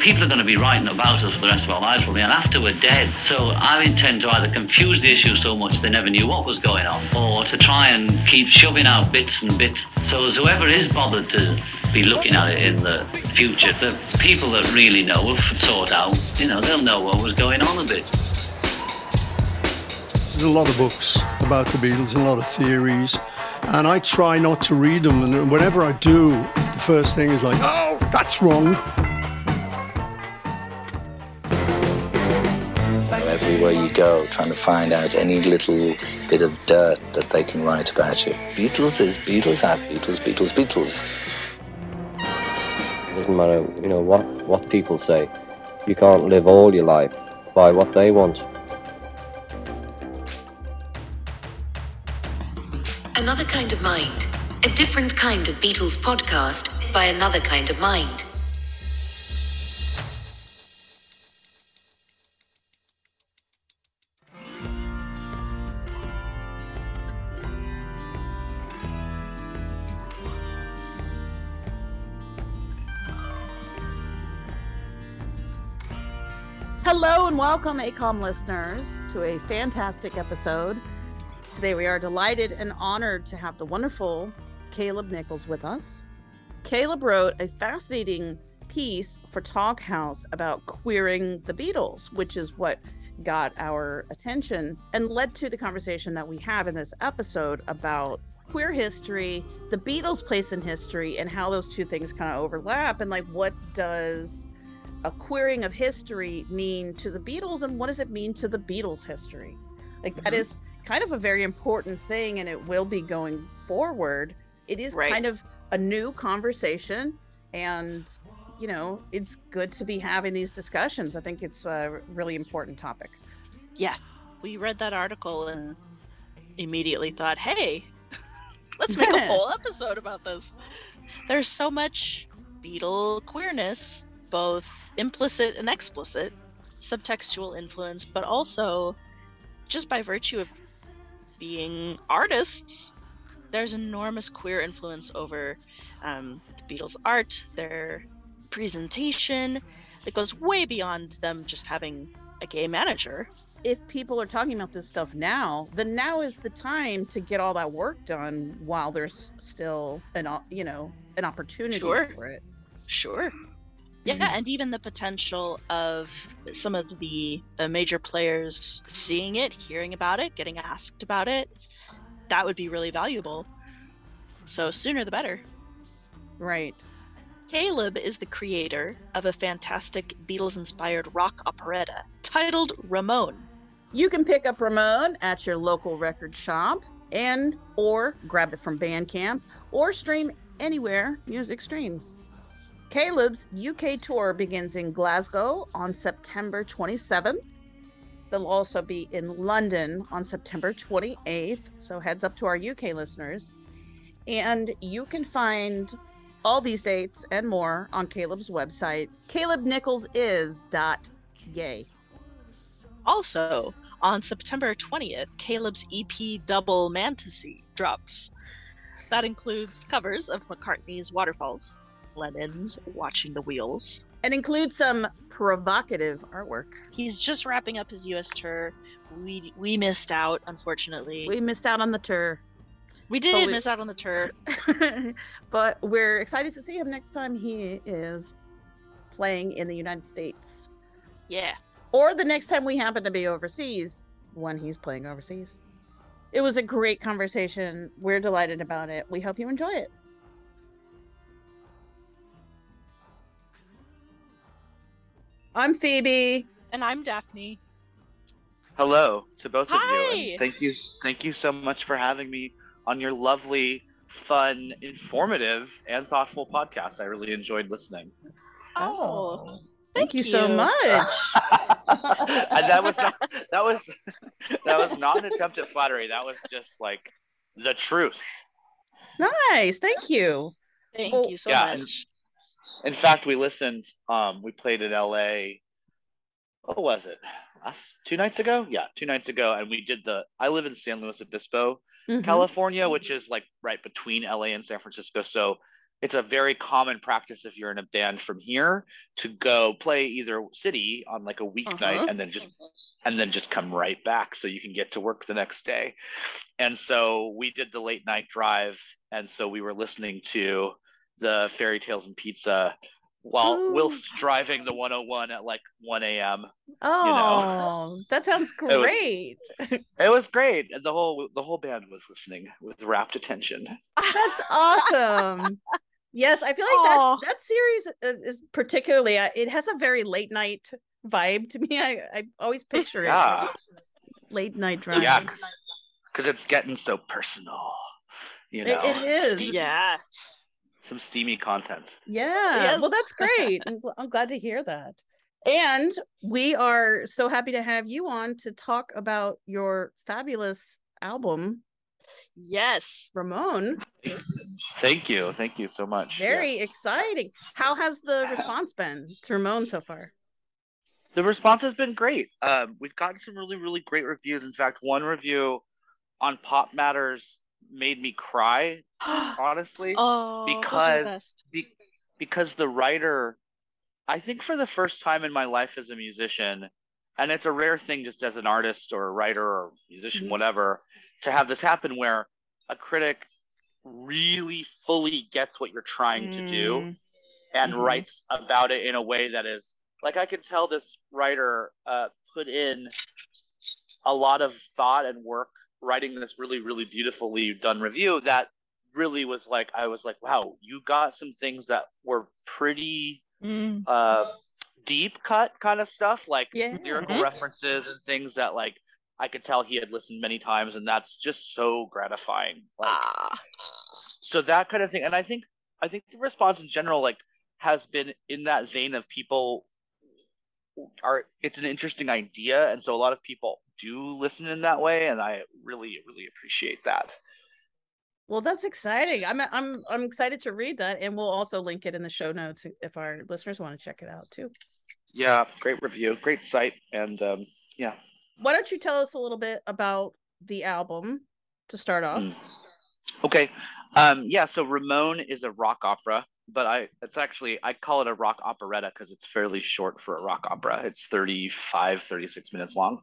people are going to be writing about us for the rest of our lives probably, and after we're dead. So I intend to either confuse the issue so much they never knew what was going on, or to try and keep shoving out bits and bits. So as whoever is bothered to be looking at it in the future, the people that really know will sort out, you know, they'll know what was going on a bit. There's a lot of books about the Beatles and a lot of theories, and I try not to read them. And whenever I do, the first thing is like, oh, that's wrong. Everywhere you go, trying to find out any little bit of dirt that they can write about you. Beatles is Beatles are Beatles, Beatles, Beatles. It doesn't matter, you know, what, what people say. You can't live all your life by what they want. Another kind of mind. A different kind of Beatles podcast by another kind of mind. Hello and welcome, ACOM listeners, to a fantastic episode. Today we are delighted and honored to have the wonderful Caleb Nichols with us. Caleb wrote a fascinating piece for Talkhouse about queering the Beatles, which is what got our attention and led to the conversation that we have in this episode about queer history, the Beatles' place in history, and how those two things kind of overlap, and like what does a querying of history mean to the Beatles and what does it mean to the Beatles history? Like mm-hmm. that is kind of a very important thing and it will be going forward. It is right. kind of a new conversation and you know, it's good to be having these discussions. I think it's a really important topic. Yeah. We read that article and immediately thought, "Hey, let's make a whole episode about this." There's so much Beatle queerness both implicit and explicit subtextual influence, but also just by virtue of being artists, there's enormous queer influence over um, the Beatles' art, their presentation, that goes way beyond them just having a gay manager. If people are talking about this stuff now, then now is the time to get all that work done while there's still an you know an opportunity sure. for it. Sure. Yeah, mm-hmm. and even the potential of some of the uh, major players seeing it, hearing about it, getting asked about it, that would be really valuable. So sooner the better. Right. Caleb is the creator of a fantastic Beatles inspired rock operetta titled Ramon. You can pick up Ramon at your local record shop and or grab it from Bandcamp or stream anywhere music streams. Caleb's UK tour begins in Glasgow on September 27th. They'll also be in London on September 28th. So heads up to our UK listeners. And you can find all these dates and more on Caleb's website, calebnicholsis.gay. Also, on September 20th, Caleb's EP Double Mantasy drops. That includes covers of McCartney's Waterfalls, Lennon's Watching the Wheels. And includes some provocative artwork. He's just wrapping up his US tour. We we missed out, unfortunately. We missed out on the tour. We did we... miss out on the tour. but we're excited to see him next time he is playing in the United States. Yeah. Or the next time we happen to be overseas when he's playing overseas. It was a great conversation. We're delighted about it. We hope you enjoy it. I'm Phoebe. And I'm Daphne. Hello to both Hi. of you. And thank you thank you so much for having me on your lovely, fun, informative, and thoughtful podcast. I really enjoyed listening. Oh. oh thank, thank you, you, so much. that was not that was that was not an attempt at flattery. That was just like the truth. Nice. Thank you. Thank well, you so yeah, much. In fact, we listened. Um, we played in L.A. What was it? Last two nights ago? Yeah, two nights ago, and we did the. I live in San Luis Obispo, mm-hmm. California, which is like right between L.A. and San Francisco. So it's a very common practice if you're in a band from here to go play either city on like a weeknight Uh-huh. and then just and then just come right back so you can get to work the next day. And so we did the late night drive and so we were listening to the fairy tales and pizza while Ooh. whilst driving the 101 at like 1 a.m. Oh, that sounds great. It was great. and The whole the whole band was listening with rapt attention. That's awesome. Yes, I feel like that that series is, is particularly uh, it has a very late night vibe to me. I I always picture it Yeah. late night drive. Yeah, because it's getting so personal. You It- know, it is. Steam- Yes. Some steamy content. Yeah. Well, that's great. I'm, gl- I'm glad to hear that. And we are so happy to have you on to talk about your fabulous album, Yes. Ramon. Thank you, thank you so much. Very Yes. exciting. How has the response been to Ramon so far? The response has been great. Um, we've gotten some really, really great reviews. In fact, one review on PopMatters made me cry, honestly. oh, the because be, because the writer i think for the first time in my life as a musician and it's a rare thing just as an artist or a writer or musician Mhm. whatever to have this happen where a critic really fully gets what you're trying to do Mm. and Mhm. writes about it in a way that is like i can tell this writer uh, put in a lot of thought and work writing this really really beautifully done review that really was like i was like wow you got some things that were pretty Mm. uh deep cut kind of stuff like Yeah. lyrical Mhm. references and things that like i could tell he had listened many times and that's just so gratifying like Ah. so that kind of thing and i think i think the response in general like has been in that vein of people are it's an interesting idea and so a lot of people do listen in that way and i really really appreciate that Well, that's exciting. I'm I'm I'm excited to read that, and we'll also link it in the show notes if our listeners want to check it out too. yeah great review great site and um yeah Why don't you tell us a little bit about the album to start off? Mm. okay um yeah so ramon is a rock opera but i it's actually i call it a rock operetta because it's fairly short for a rock opera. It's 35 36 minutes long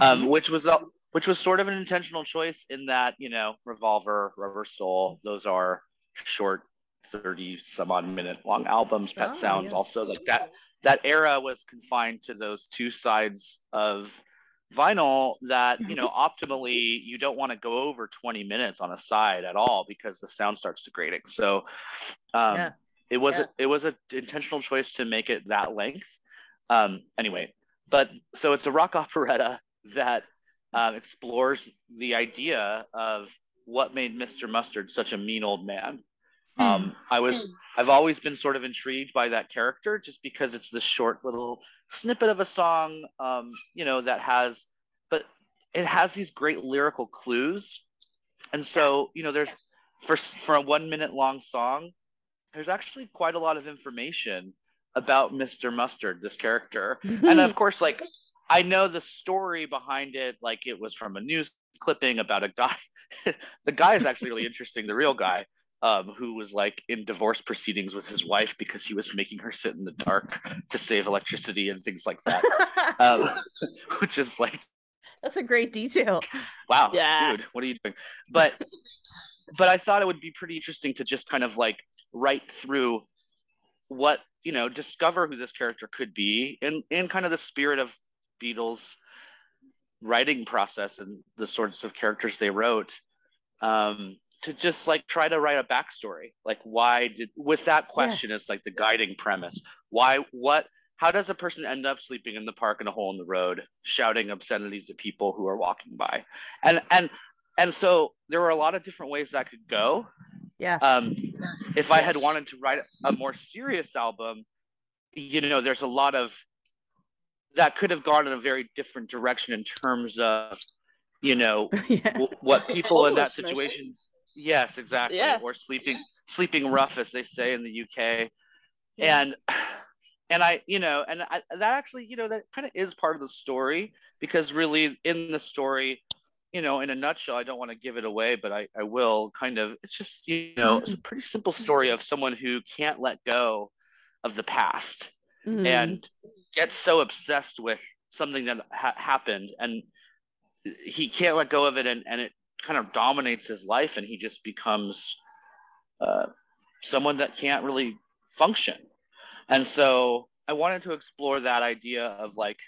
um, which was a, which was sort of an intentional choice in that you know revolver rubber soul those are short 30 some odd minute long albums. Pet Oh, sounds yes. also like that that era was confined to those two sides of vinyl that you know optimally you don't want to go over 20 minutes on a side at all because the sound starts degrading so um Yeah. it was Yeah. a, it was an intentional choice to make it that length um anyway but so it's a rock operetta that um, explores the idea of what made Mr. Mustard such a mean old man. Um, I was I've always been sort of intrigued by that character just because it's this short little snippet of a song, um, you know, that has, but it has these great lyrical clues, and so you know, there's for for a one minute long song, there's actually quite a lot of information about Mr. Mustard, this character, and of course, like I know the story behind it, like it was from a news clipping about a guy. the guy is actually really interesting, the real guy, um, who was like in divorce proceedings with his wife because he was making her sit in the dark to save electricity and things like that. um, which is like, That's a great detail. wow, Yeah. dude, what are you doing? But but I thought it would be pretty interesting to just kind of like write through what you know, discover who this character could be in in kind of the spirit of Beatles writing process and the sorts of characters they wrote um to just like try to write a backstory. Like why did with that question as like the guiding premise why what how does a person end up sleeping in the park in a hole in the road shouting obscenities at people who are walking by? And and and so there were a lot of different ways that could go. Yeah. um if i had wanted to write a more serious album you know there's a lot of that could have gone in a very different direction in terms of you know yeah. w- what people in that situation yes exactly Yeah. or sleeping sleeping rough as they say in the uk Yeah. and and i you know and I, that actually you know that kind of is part of the story because really in the story you know, in a nutshell, I don't want to give it away, but I, I will kind of. It's just, you know, it's a pretty simple story of someone who can't let go of the past Mhm. and gets so obsessed with something that ha- happened and he can't let go of it and, and it kind of dominates his life and he just becomes uh, someone that can't really function. And so i wanted to explore that idea of like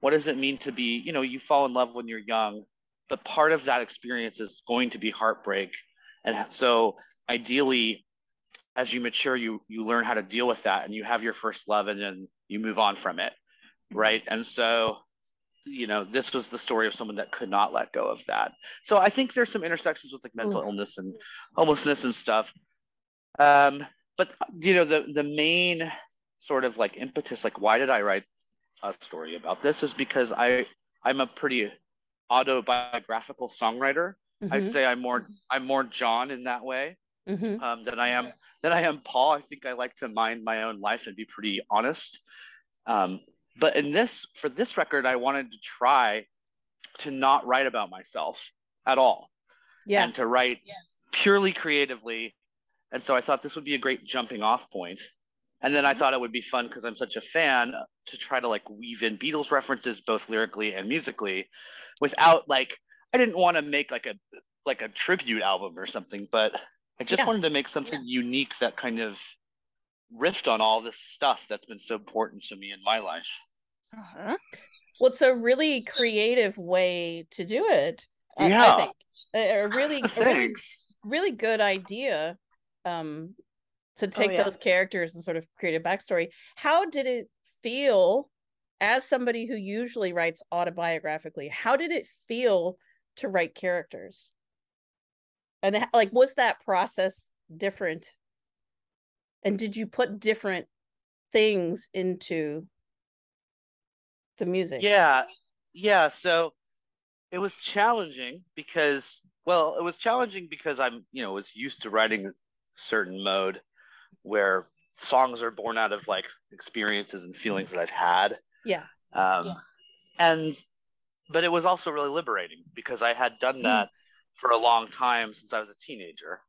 what does it mean to be you know you fall in love when you're young but part of that experience is going to be heartbreak. And so ideally as you mature you you learn how to deal with that and you have your first love and then you move on from it right? And so you know this was the story of someone that could not let go of that so i think there's some intersections with like mental Oof. illness and homelessness and stuff um but you know the the main sort of like impetus like why did i write a story about this is because i i'm a pretty autobiographical songwriter i'd Mhm. say i'm more i'm more john in that way Mhm. um, than I am than I am Paul. I think I like to mind my own life and be pretty honest. Um, but in this for this record, I wanted to try to not write about myself at all Yeah. and to write purely creatively. And so I thought this would be a great jumping off point. And then I mm-hmm. thought it would be fun because I'm such a fan to try to like weave in Beatles references both lyrically and musically without like I didn't want to make like a like a tribute album or something, but I just Yeah. wanted to make something unique that kind of riffed on all this stuff that's been so important to me in my life. Uh-huh. Well, it's a really creative way to do it. I- I Yeah. think a a really, a really, really good idea. Um, to take yeah. those characters and sort of create a backstory. How did it feel, as somebody who usually writes autobiographically? How did it feel to write characters? And like, was that process different? And did you put different things into the music? Yeah. Yeah. So it was challenging because, well, it was challenging because I'm, you know, was used to writing certain mode where songs are born out of like experiences and feelings that I've had. Yeah. Um, Yeah. And, but it was also really liberating because I had done that for a long time since I was a teenager.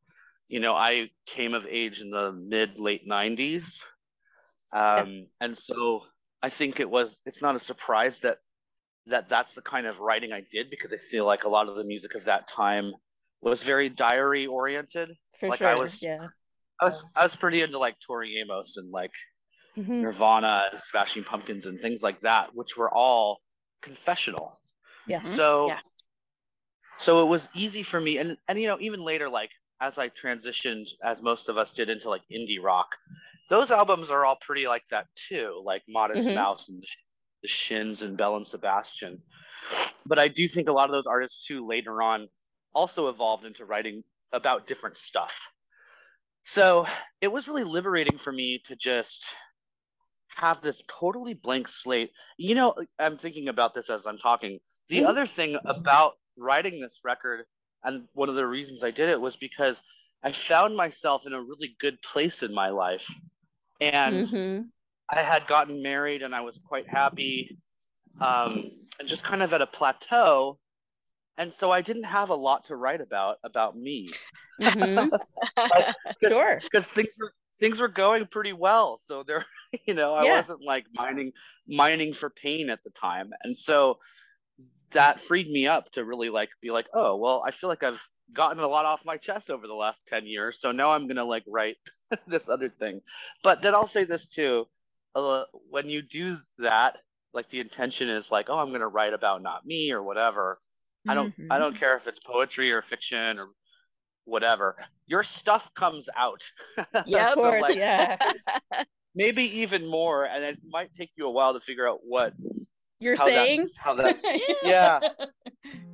You know, I came of age in the mid late 90s. Um, And so I think it was, it's not a surprise that that that's the kind of writing I did because I feel like a lot of the music of that time was very diary oriented. For like sure. I was, yeah. I was, I was pretty into like Tori Amos and like Mhm. Nirvana and Smashing Pumpkins and things like that, which were all confessional. Yeah. So, Yeah. so it was easy for me, and and you know even later, like as I transitioned, as most of us did, into like indie rock, those albums are all pretty like that too, like Modest Mhm. Mouse and the, Shins and Belle and Sebastian. But I do think a lot of those artists too later on also evolved into writing about different stuff. So it was really liberating for me to just have this totally blank slate. You know, I'm thinking about this as I'm talking. The Mhm. other thing about writing this record, and one of the reasons I did it was because I found myself in a really good place in my life. And Mhm. I had gotten married and I was quite happy um, and just kind of at a plateau. And so I didn't have a lot to write about about me. Mhm. Cause, Sure. Because things were things were going pretty well. So there, you know, I Yeah. wasn't like mining mining for pain at the time. And so that freed me up to really like be like, oh well, I feel like I've gotten a lot off my chest over the last 10 years. So now I'm gonna like write this other thing. But then I'll say this too. Uh, when you do that, like the intention is like, oh, I'm gonna write about not me or whatever. I don't I Mm-hmm. don't care if it's poetry or fiction or whatever. Your stuff comes out. Yeah, of So, course. like, yeah. maybe even more, and it might take you a while to figure out what You're how that- saying? how that yeah.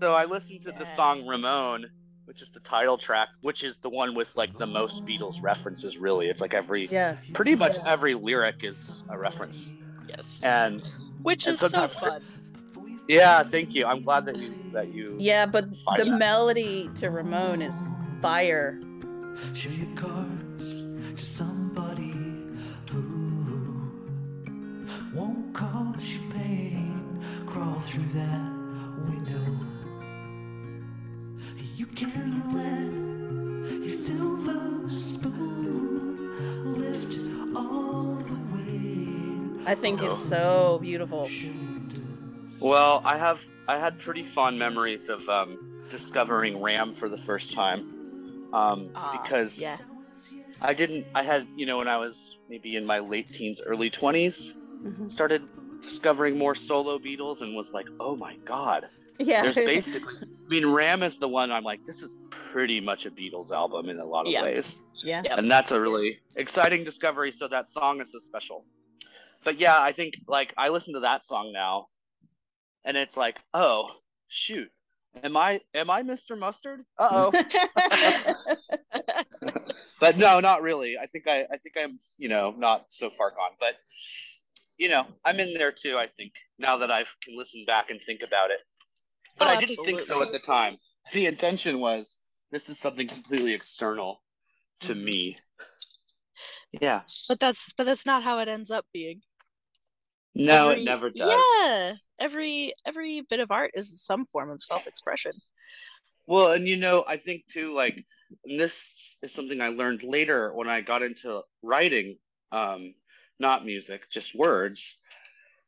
So I listened to the song Ramon, which is the title track, which is the one with like the most Beatles references. Really, it's like every Yeah. pretty much every lyric is a reference, yes. and Which and is so sometimes- fun. yeah, thank you. I'm glad that you that you Yeah, but Fire. the melody to Ramon is fire. Cause you pain. Crawl through that window. You can let your silver spoon lift all the way. I think it's so beautiful. Well, I have I had pretty fond memories of um, discovering Ram for the first time um, Ah, because yeah. I didn't. I had you know when I was maybe in my late teens, early 20s Mhm. started discovering more solo Beatles and was like, oh my god, Yeah. there's basically. I mean, Ram is the one I'm like, this is pretty much a Beatles album in a lot of Yeah. ways. yeah. Yep. and that's a really exciting discovery so that song is so special but yeah i think like i listen to that song now and it's like oh shoot am i am i mr mustard uh-oh but no not really i think i i think i'm you know not so far gone but you know i'm in there too i think now that i can listen back and think about it but Oh, i didn't think so at the time the intention was this is something completely external to Mm-hmm. me yeah But that's but that's not how it ends up being. no Every- it never does Yeah. Every every bit of art is some form of self-expression. Well, and you know, I think too, like, and this is something I learned later when I got into writing, um, not music, just words,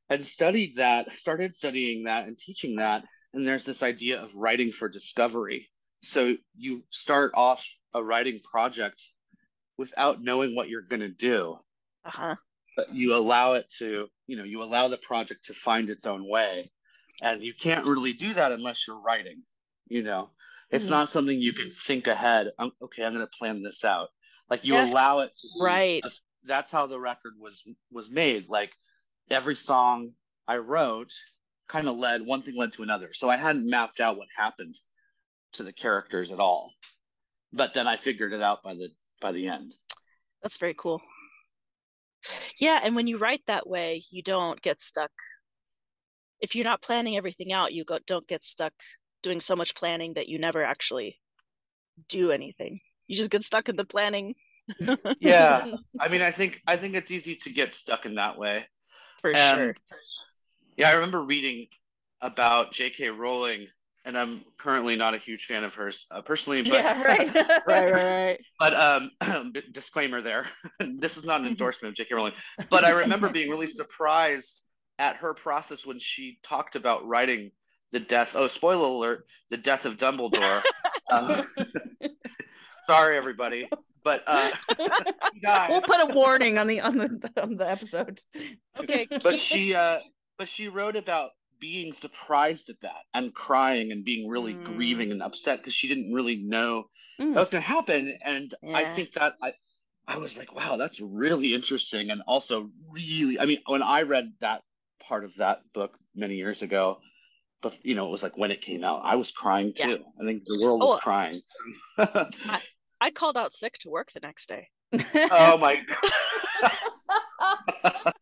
and studied that, started studying that and teaching that. And there's this idea of writing for discovery. So you start off a writing project without knowing what you're going to do, Uh-huh. but you allow it to, you know, you allow the project to find its own way. And you can't really do that unless you're writing, you know. It's Mhm. not something you can think ahead. I'm, okay, I'm going to plan this out. Like you Yeah. allow it to be Right. That's how the record was was made. Like every song I wrote kind of led one thing led to another. So I hadn't mapped out what happened to the characters at all. But then I figured it out by the by the end. That's very cool. Yeah, and when you write that way, you don't get stuck. If you're not planning everything out, you go, don't get stuck doing so much planning that you never actually do anything. You just get stuck in the planning. Yeah. I mean, I think I think it's easy to get stuck in that way. For And- sure. Yeah, I remember reading about J.K. Rowling, and I'm currently not a huge fan of hers uh, personally, but yeah, right. Right, right, right. But um, disclaimer there. this is not an endorsement of J.K. Rowling. But I remember being really surprised at her process when she talked about writing the death. Oh, spoiler alert! The death of Dumbledore. Um, sorry, everybody. But uh, guys, We'll put a warning on the on the on the episode. Okay. but she uh, but she wrote about being surprised at that and crying and being really Mm. grieving and upset because she didn't really know Mm. that was going to happen and i think that i i was like wow that's really interesting and also really i mean when i read that part of that book many years ago but you know it was like when it came out i was crying Yeah. too i think the world was Oh. crying I called out sick to work the next day. oh my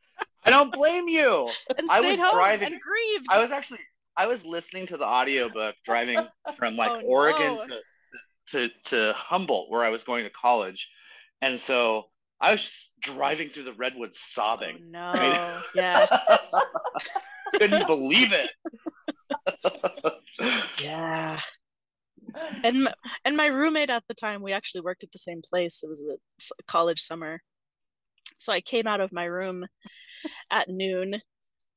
i don't blame you And I was home driving- and grieved. i was actually i was listening to the audiobook driving from like Oh, oregon no. to to to humboldt where i was going to college and so i was just driving through the redwoods Oh, sobbing no. Right. Yeah. couldn't believe it Yeah. And my, and my roommate at the time, we actually worked at the same place. It was a college summer. So I came out of my room at noon,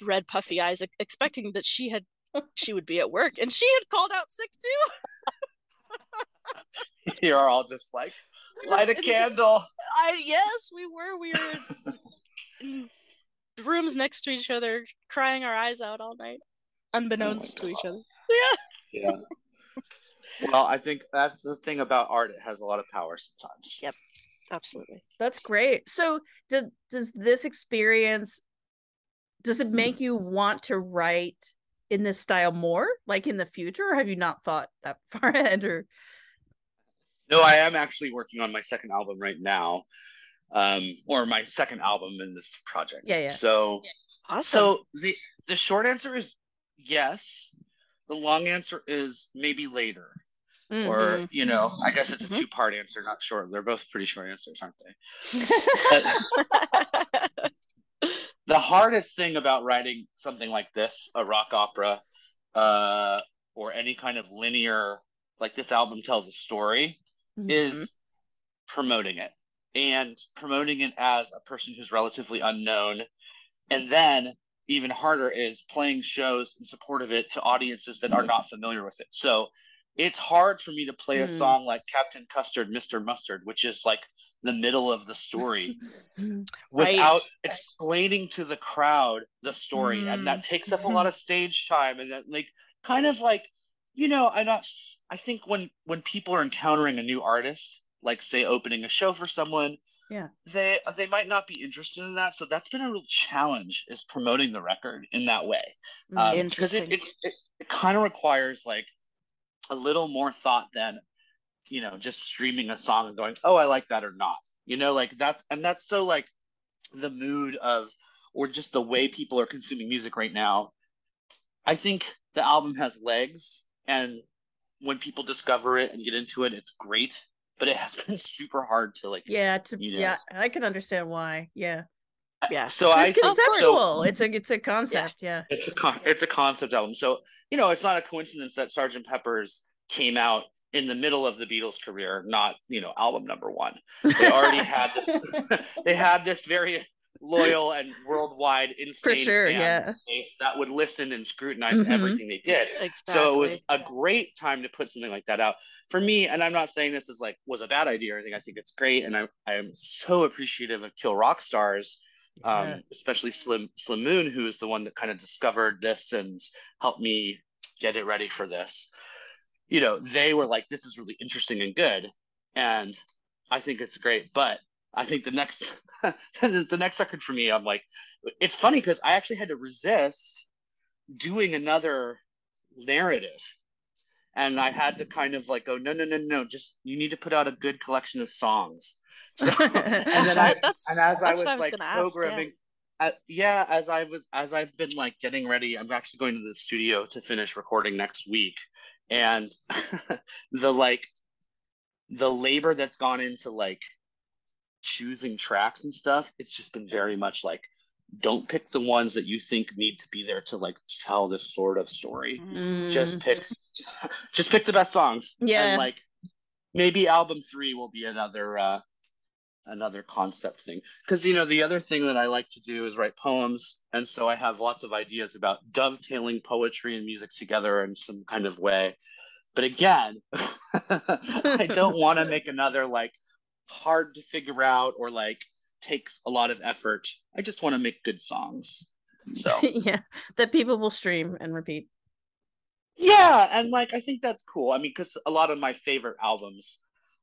red puffy eyes, expecting that she had she would be at work, and she had called out sick too. you're all just like light a candle I yes, we were. We were rooms next to each other, crying our eyes out all night, oh unbeknownst to each other. Yeah. Yeah well i think that's the thing about art it has a lot of power sometimes Yep. Absolutely. That's great. So, does does this experience does it make you want to write in this style more, like in the future, or have you not thought that far ahead? Or No, I am actually working on my second album right now, um, or my second album in this project. Yeah, yeah. So, Awesome. so the the short answer is yes. The long answer is maybe later, Mm. or you know, I guess it's a Mhm. two part answer, not short. They're both pretty short answers, aren't they? the hardest thing about writing something like this, a rock opera, uh, or any kind of linear like this album tells a story Mhm. is promoting it and promoting it as a person who's relatively unknown and then even harder is playing shows in support of it to audiences that are not familiar with it so it's hard for me to play a Mm. song like captain custard mr mustard which is like the middle of the story Mm-hmm. Without explaining to the crowd the story and that takes up a lot of stage time and that like kind of like you know i not i think when when people are encountering a new artist like say opening a show for someone Yeah. they they might not be interested in that so that's been a real challenge is promoting the record in that way Mm. um, Interesting. it, it, it, it kind of requires like a little more thought than you know just streaming a song and going oh i like that or not you know like that's and that's so like the mood of or just the way people are consuming music right now i think the album has legs and when people discover it and get into it it's great but it has been super hard to like Yeah, to, You know. yeah, I can understand why. Yeah, Yeah. so i it's think conceptual. so it's a it's a concept. Yeah. it's a con- it's a concept album so you know it's not a coincidence that sergeant pepper's came out in the middle of the beatles career not you know album number one they already had this they had this very loyal and worldwide insane sure, fan yeah. base that would listen and scrutinize Mhm. everything they did Exactly. so it was a great time to put something like that out for me and i'm not saying this is like was a bad idea or anything i think it's great and i i'm so appreciative of kill rock stars um, Yeah. especially Slim Slim Moon, who is the one that kind of discovered this and helped me get it ready for this. You know, they were like, "This is really interesting and good," and I think it's great. But I think the next the next record for me, I'm like, it's funny because I actually had to resist doing another narrative. And I had to kind of like go, no, no, no, no, just you need to put out a good collection of songs. So, and then I, that's and as I was, was like gonna ask, yeah. programming, uh, yeah, as I was as I've been like getting ready, I'm actually going to the studio to finish recording next week, and the like the labor that's gone into like choosing tracks and stuff, it's just been very much like don't pick the ones that you think need to be there to like tell this sort of story. Just Mm. pick just pick the best songs. Yeah. And like maybe album three will be another uh another concept thing. Because you know the other thing that i like to do is write poems and so i have lots of ideas about dovetailing poetry and music together in some kind of way. But again i don't want to make another like hard to figure out or like takes a lot of effort. I just want to make good songs. So. Yeah, that people will stream and repeat. yeah and like i think that's cool. I mean because a lot of my favorite albums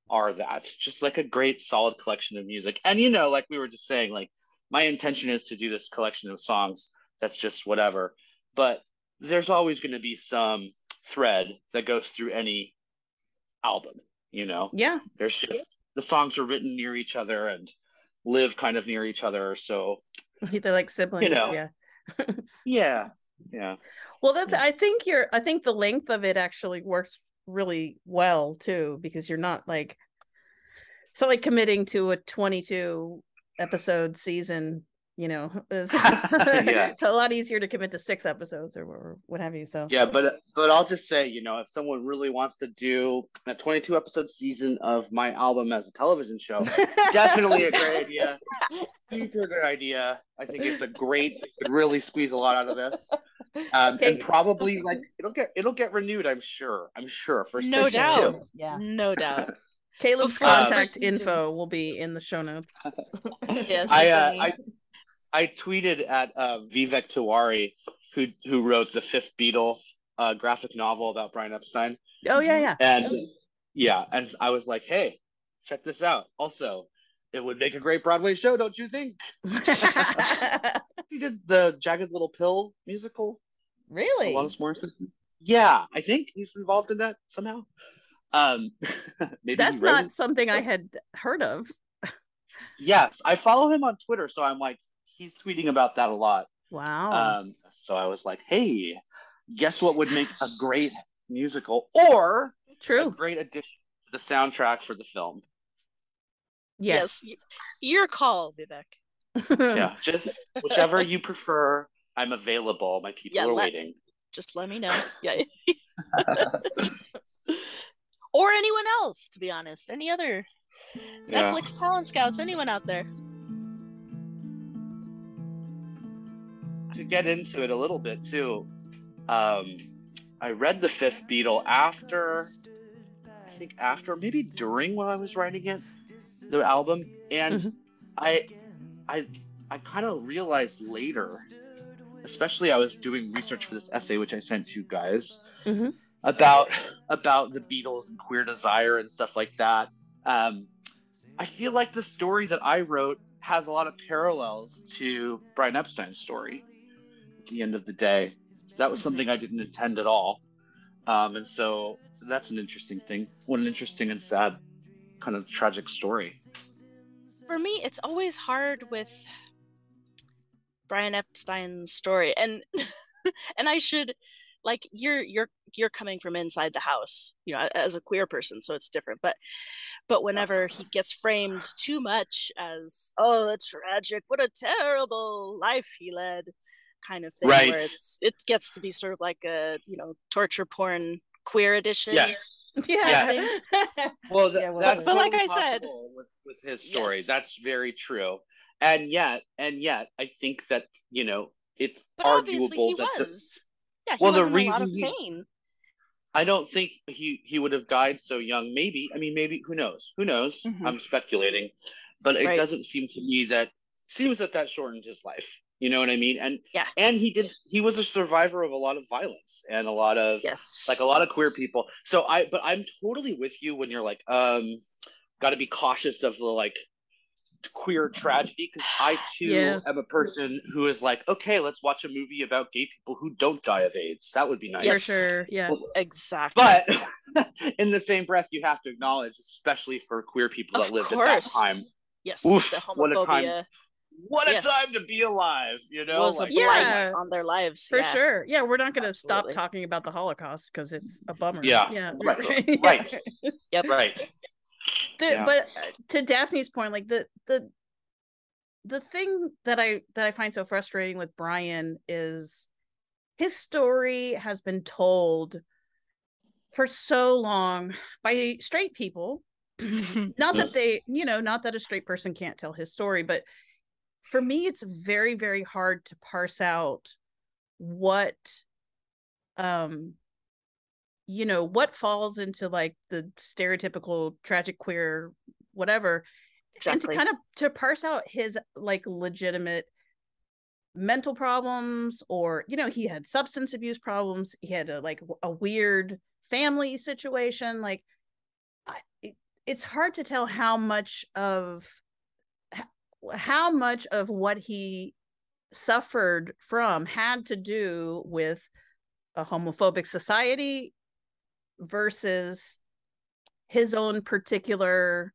are that just like a great solid collection of music and you know like we were just saying like my intention is to do this collection of songs that's just whatever but there's always going to be some thread that goes through any album you know Yeah, there's just the songs are written near each other and live kind of near each other so they're like siblings. you know. Yeah. yeah yeah Well, that's. I think you're. I think the length of it actually works really well too, because you're not like, so like committing to a 22 episode season. You know, it's, Yeah. it's a lot easier to commit to six episodes or, or what have you. So Yeah, but but I'll just say, you know, if someone really wants to do a 22 episode season of my album as a television show, definitely a great idea. Super good idea. I think it's a great. Could really squeeze a lot out of this, um, Okay. and probably like it'll get it'll get renewed. I'm sure. I'm sure for No doubt. two. Yeah. No doubt. Caleb's Before contact first info will be in the show notes. Yes. I, uh. I I tweeted at uh, Vivek Tiwary, who who wrote the Fifth Beatle uh, graphic novel about Brian Epstein. Oh yeah, yeah. And yeah, and I was like, hey, check this out. Also, it would make a great Broadway show, don't you think? He did the Jagged Little Pill musical. really? Alanis Morissette. Yeah, I think he's involved in that somehow. Um, maybe That's not it. something I had heard of. Yes, I follow him on Twitter, so I'm like, he's tweeting about that a lot. Wow. Um, so I was like, hey, guess what would make a great musical or a True. great addition to the soundtrack for the film? Yes. Yes. Your call, Vivek. Yeah, just whichever you prefer. I'm available. My people Yeah, are let- waiting. Just let me know. Yeah. or anyone else, to be honest. Any other Yeah. Netflix talent scouts, anyone out there? Get into it a little bit too, um, I read the Fifth Beatle after, I think after maybe during while I was writing it, the album, and Mhm. I, I, I kind of realized later, especially I was doing research for this essay which I sent to you guys Mhm. about about the Beatles and queer desire and stuff like that. Um, I feel like the story that I wrote has a lot of parallels to Brian Epstein's story the end of the day. That was something I didn't intend at all. Um, and so that's an interesting thing. What an interesting and sad kind of tragic story. For me, it's always hard with Brian Epstein's story, and and I should like you're you're you're coming from inside the house, you know, as a queer person, so it's different. But but whenever he gets framed too much as oh, the tragic, what a terrible life he led, kind of thing, Right. where it's it gets to be sort of like a you know torture porn queer edition. Yes. Yeah. Well, th- Yeah, well, that's But like I said- with, with his story. Yes. That's very true. And yet, and yet, I think that you know it's But arguable he that the- Yeah, he Well, the was in a lot of reason he- I don't think he he would have died so young. Maybe. I mean, maybe. Who knows? Who knows? Mhm. I'm speculating, but it Right. doesn't seem to me that seems that that shortened his life. You know what I mean? And Yeah. and he did. He was a survivor of a lot of violence and a lot of Yes. like a lot of queer people. So I, but I'm totally with you when you're like, um, got to be cautious of the like queer tragedy because I too Yeah. am a person who is like, okay, let's watch a movie about gay people who don't die of AIDS. That would be nice. For sure. Yeah. exactly. But in the same breath, you have to acknowledge, especially for queer people Of that lived course. at that time, yes, Oof, the what a time what a Yes. time to be alive. You know, was a like, Yeah. on their lives. For yeah. sure. Yeah, we're not going to stop talking about the Holocaust because it's a bummer. Yeah. Yeah. Right. right, Yep. right. The, Yeah. But uh, to Daphne's point, like the the the thing that I that I find so frustrating with Brian is his story has been told for so long by straight people. not that they, you know, not that a straight person can't tell his story, but for me it's very very hard to parse out what um you know what falls into like the stereotypical tragic queer whatever exactly. and to kind of to parse out his like legitimate mental problems or you know he had substance abuse problems he had a like a weird family situation like I, it, it's hard to tell how much of how much of what he suffered from had to do with a homophobic society versus his own particular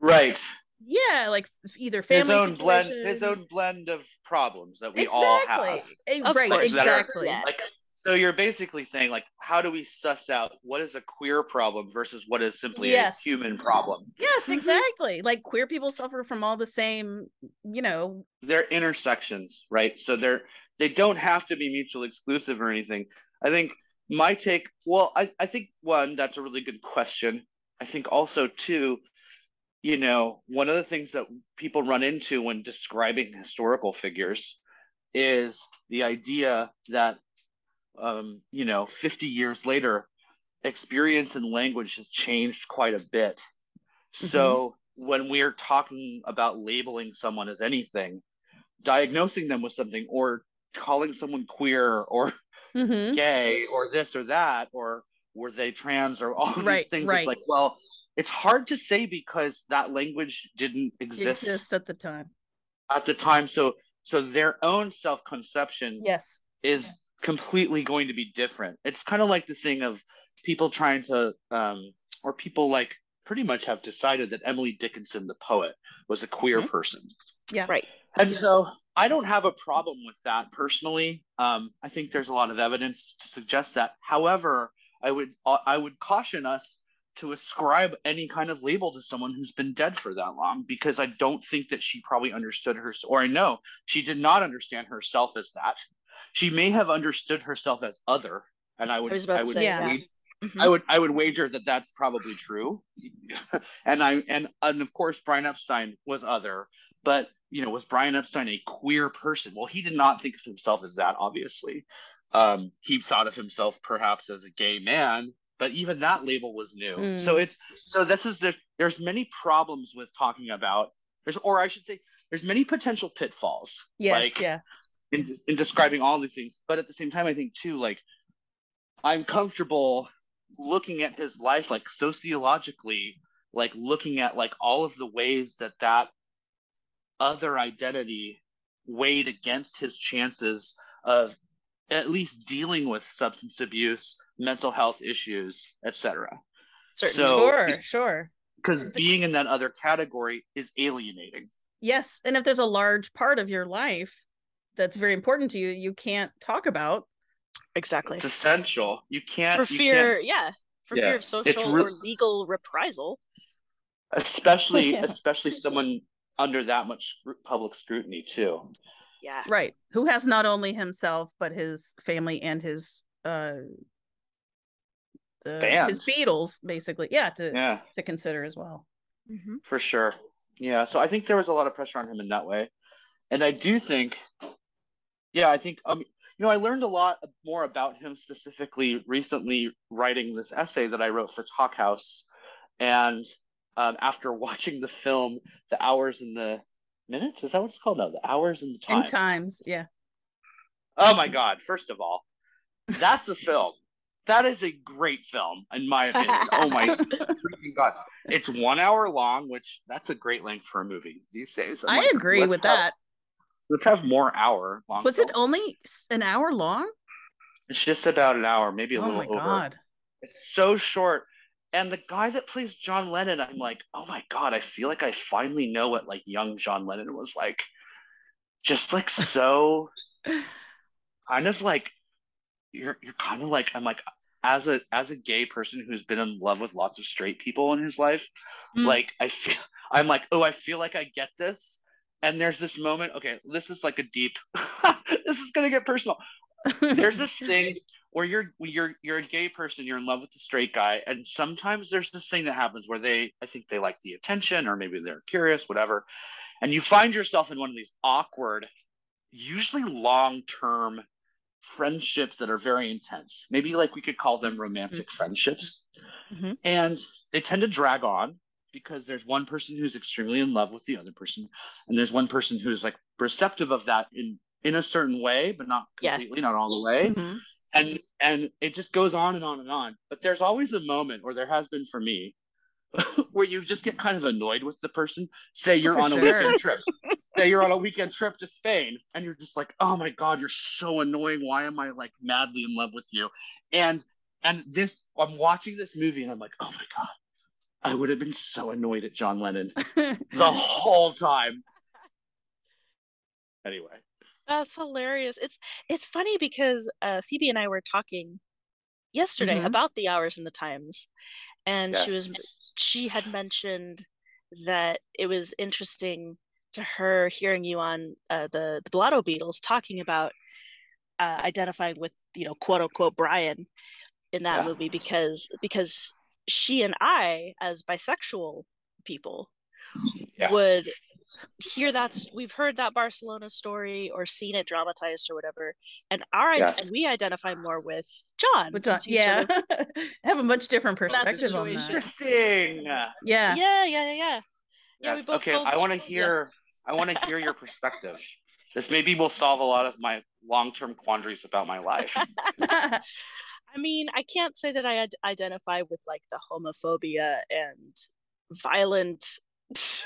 Right. yeah like either family his own blend his own blend of problems that we all have. Exactly. Eh, Of right course. Exactly. Like so you're basically saying like how do we suss out what is a queer problem versus what is simply Yes. a human problem? Yes mm-hmm. exactly. Like queer people suffer from all the same you know they're intersections right? So they're they don't have to be mutually exclusive or anything. I think my take well i, I think one that's a really good question. I think also two you know one of the things that people run into when describing historical figures is the idea that um, you know 50 years later experience and language has changed quite a bit. So when we're talking about labeling someone as anything diagnosing them with something or calling someone queer or mhm. gay or this or that or were they trans or all Right, these things right. it's like well it's hard to say because that language didn't exist, exist at the time. at the time. So so their own self-conception yes. is completely going to be different. It's kind of like the thing of people trying to, um, or people like pretty much have decided that Emily Dickinson, the poet, was a queer Mhm. person. yeah Right. And so I don't have a problem with that personally. Um, I think there's a lot of evidence to suggest that. However, I would uh, I would caution us to ascribe any kind of label to someone who's been dead for that long because I don't think that she probably understood her or I know she did not understand herself as that. She may have understood herself as other, and I would I I would say, Yeah. Mhm. I would I would wager that that's probably true, and I and and of course Brian Epstein was other, but you know was Brian Epstein a queer person? Well, he did not think of himself as that. Obviously, um, he thought of himself perhaps as a gay man, but even that label was new. Mm. So it's so this is the there's many problems with talking about there's or I should say there's many potential pitfalls. yes, like, yeah. In, in describing all these things but at the same time i think too like i'm comfortable looking at his life like sociologically like looking at like all of the ways that that other identity weighed against his chances of at least dealing with substance abuse mental health issues etc Certainly. So- sure, sure. because being in that other category is alienating Yes, and if there's a large part of your life that's very important to you, you can't talk about. exactly. it's essential you can't For fear, can't- yeah, for Yeah, fear of social re- or legal reprisal. especially Yeah. especially someone under that much public scrutiny too Yeah. Right. Who has not only himself but his family and his uh, uh his Beatles basically. Yeah, to yeah to consider as well. hmm for sure yeah so i think there was a lot of pressure on him in that way and i do think yeah i think um you know i learned a lot more about him specifically recently writing this essay that i wrote for Talkhouse and um, after watching the film the hours and the minutes is that what it's called no the hours and the In times times, yeah. Oh my god, first of all, that's a film. That is a great film, in my opinion. Oh my god. It's one hour long, which that's a great length for a movie these days. I'm I like, agree with have- that. Let's have more hour long. Was it only an hour long? It's just about an hour, maybe a Oh little my over. god. It's so short. And the guy that plays John Lennon, I'm like, oh my god, I feel like I finally know what like young John Lennon was like. Just like so kind of like you're you're kind of like I'm like as a as a gay person who's been in love with lots of straight people in his life, Mm. like I feel I'm like, oh, I feel like I get this. And there's this moment, okay, this is like a deep this is gonna get personal. There's this thing where you're you're you're a gay person, you're in love with the straight guy, and sometimes there's this thing that happens where they I think they like the attention or maybe they're curious, whatever. And you find yourself in one of these awkward, usually long-term friendships that are very intense. Maybe like we could call them romantic friendships. Mhm. And they tend to drag on because there's one person who's extremely in love with the other person, and there's one person who's like receptive of that in in a certain way, but not Yeah. completely, not all the way. Mhm. And and it just goes on and on and on. But there's always a moment, or there has been for me, where you just get kind of annoyed with the person. Say you're for on a weekend trip. Say you're on a weekend trip to Spain, and you're just like, oh my god, you're so annoying. Why am I like madly in love with you? And and this, I'm watching this movie, and I'm like, oh my god, I would have been so annoyed at John Lennon the whole time. Anyway, That's hilarious. It's it's funny because uh, Phoebe and I were talking yesterday Mhm. about the hours and the times, and she was she had mentioned that it was interesting to her hearing you on uh, the the Blotto Beatles talking about uh, identifying with you know quote unquote Brian in that Yeah. movie because because she and I as bisexual people Yeah. would hear that we've heard that Barcelona story or seen it dramatized or whatever, and our Yeah. and we identify more with John. But since uh, yeah, sort of- have a much different That perspective on that. interesting. Yeah. yeah, yeah, yeah, yeah. Yeah, Yes. both Okay. I want to yeah. hear. I want to hear your perspective. This maybe will solve a lot of my long-term quandaries about my life. I mean, I can't say that I ad- identify with like the homophobia and violent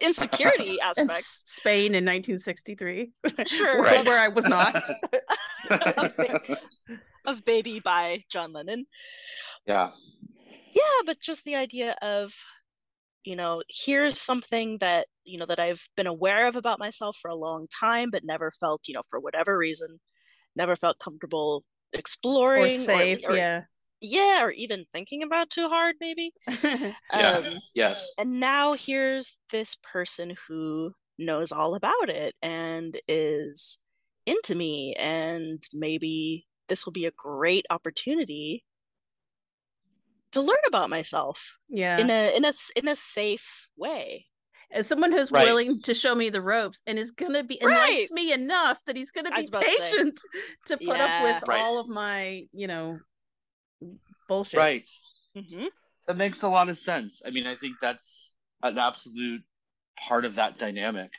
insecurity And aspects. S- Spain in 1963. Sure. Right. where I was not. of Baby by John Lennon. yeah. Yeah, but just the idea of, you know, here's something that, you know, that I've been aware of about myself for a long time, but never felt, you know, for whatever reason, never felt comfortable exploring or safe, or, yeah. yeah, or even thinking about too hard, maybe. Yeah. Um, Yes. and now here's this person who knows all about it and is into me and maybe this will be a great opportunity to learn about myself Yeah. in a in a s- in a safe way. As someone who's Right. willing to show me the ropes and is gonna be and Right. likes me enough that he's gonna be was to patient to put up with Right. all of my, you know, bullshit. Right. hmm That makes a lot of sense. I mean, I think that's an absolute part of that dynamic.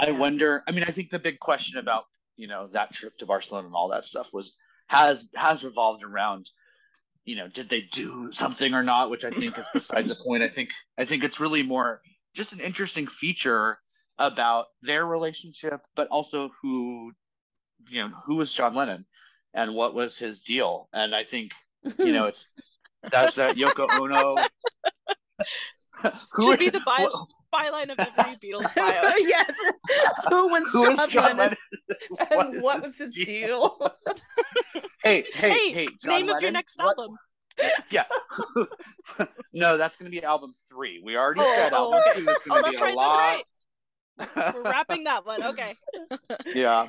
I Yeah. wonder. I mean, I think the big question about you know that trip to Barcelona and all that stuff was has has revolved around you know did they do something or not, which I think is beside the point. I think I think it's really more just an interesting feature about their relationship, but also who you know who was John Lennon and what was his deal. And I think you know it's that's that Yoko Ono. Who- Should be the by- wh- byline of every Beatles bio. yes. Who was who John, John Lennon? Lennon? And is what was his deal? Hey, hey, Hey, hey! John name of your next what- album. Yeah. no, that's going to be album three. We already Oh, said oh, album okay. two is Oh, going to that's be a right. lot. That's right. We're wrapping that one. Okay. yeah.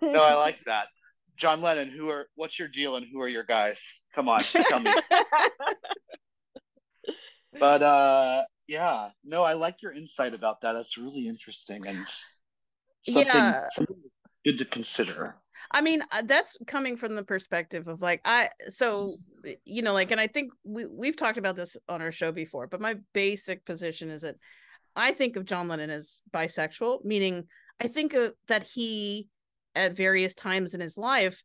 No, I like that. John Lennon, who are? What's your deal, and who are your guys? Come on, tell me. but uh yeah no i like your insight about that that's really interesting and something, Yeah. something good to consider I mean, uh, that's coming from the perspective of like I so you know like and I think we we've talked about this on our show before, but my basic position is that I think of John Lennon as bisexual, meaning I think of, that he at various times in his life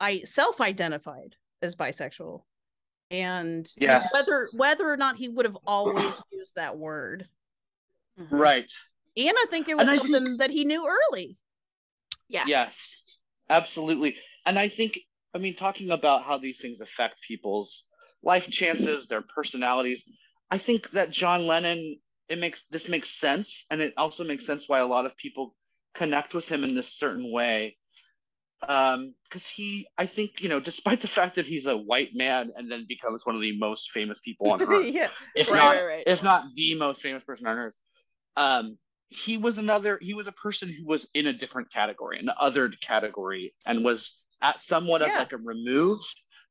I self-identified as bisexual. And Yes. whether whether or not he would have always used that word. right And I think it was And I think- something that he knew early. Yeah. yes absolutely and i think i mean talking about how these things affect people's life chances their personalities i think that john lennon it makes this makes sense and it also makes sense why a lot of people connect with him in this certain way um because he i think you know despite the fact that he's a white man and then becomes one of the most famous people on earth yeah. if Right, not right, right. if not the most famous person on earth um he was another he was a person who was in a different category an othered category and was at somewhat of like a remove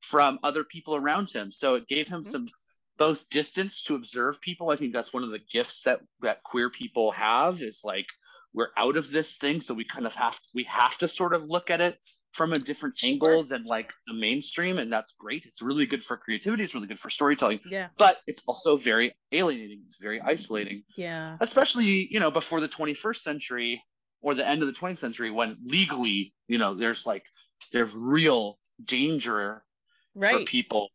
from other people around him. So it gave him Mhm. some both distance to observe people. I think that's one of the gifts that that queer people have is like we're out of this thing so we kind of have we have to sort of look at it from a different Sure. angle than like the mainstream and that's great. It's really good for creativity. It's really good for storytelling. Yeah. but it's also very alienating. It's very isolating. Yeah. especially you know before the 21st century or the end of the 20th century when legally you know there's like there's real danger for people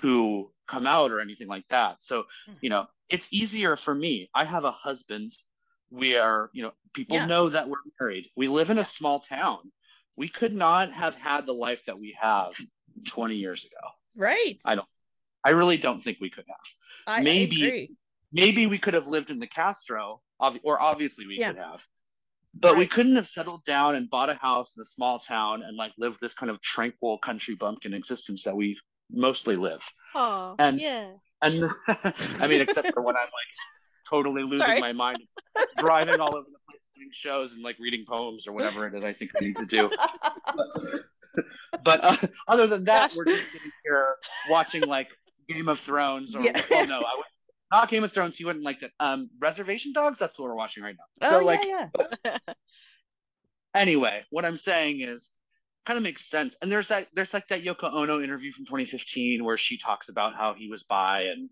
who come out or anything like that. So Mm. you know it's easier for me. I have a husband we are you know people Yeah. know that we're married. We live in a small town we could not have had the life that we have 20 years ago Right. I don't- i really don't think we could have I, I maybe- agree. maybe we could have lived in the Castro, or obviously we Yeah. could have, but we couldn't have settled down and bought a house in a small town and like lived this kind of tranquil country bumpkin existence that we mostly live. Oh, And- yeah. And I mean, except for when I'm like totally losing Sorry. my mind, driving all over the place, doing shows and like reading poems or whatever it is I think I need to do. But uh, other than that, Gosh. we're just sitting here watching like Game of Thrones or Yeah. well, no, I would not Game of Thrones. You wouldn't like that. Um, Reservation Dogs. That's what we're watching right now. oh, so yeah, like, yeah. anyway, what I'm saying is, kind of makes sense. And there's that there's like that Yoko Ono interview from 2015 where she talks about how he was bi and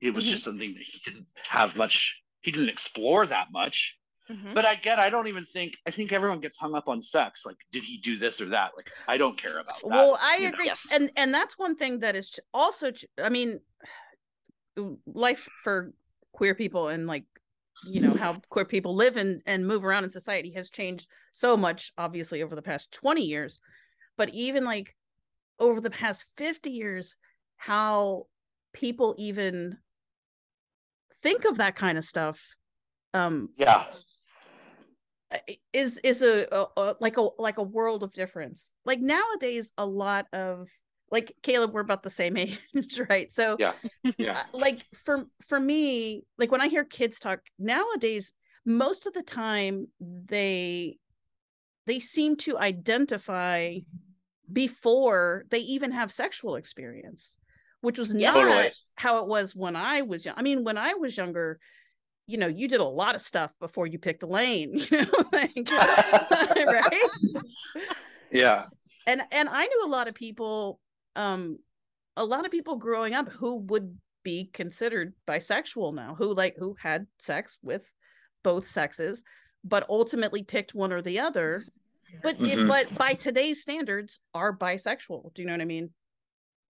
it was Mhm. just something that he didn't have much. He didn't explore that much. Mhm. But again, I don't even think I think everyone gets hung up on sex. Like, did he do this or that? Like, I don't care about that. Well, I you agree, Yes. and and that's one thing that is also. I mean, life for queer people and like you know how queer people live and and move around in society has changed so much obviously over the past 20 years but even like over the past 50 years how people even think of that kind of stuff um Yeah. Is is a, a, a like a like a world of difference like nowadays a lot of like caleb we're about the same age right so Yeah. Yeah. uh, like for for me like when i hear kids talk nowadays most of the time they they seem to identify before they even have sexual experience which was not how it was when I was young. I mean, when I was younger, you know, you did a lot of stuff before you picked a lane, you know, like, right? Yeah. and and I knew a lot of people, um, a lot of people growing up who would be considered bisexual now, who like who had sex with both sexes, but ultimately picked one or the other. But it, Mhm. but by today's standards, are bisexual. Do you know what I mean?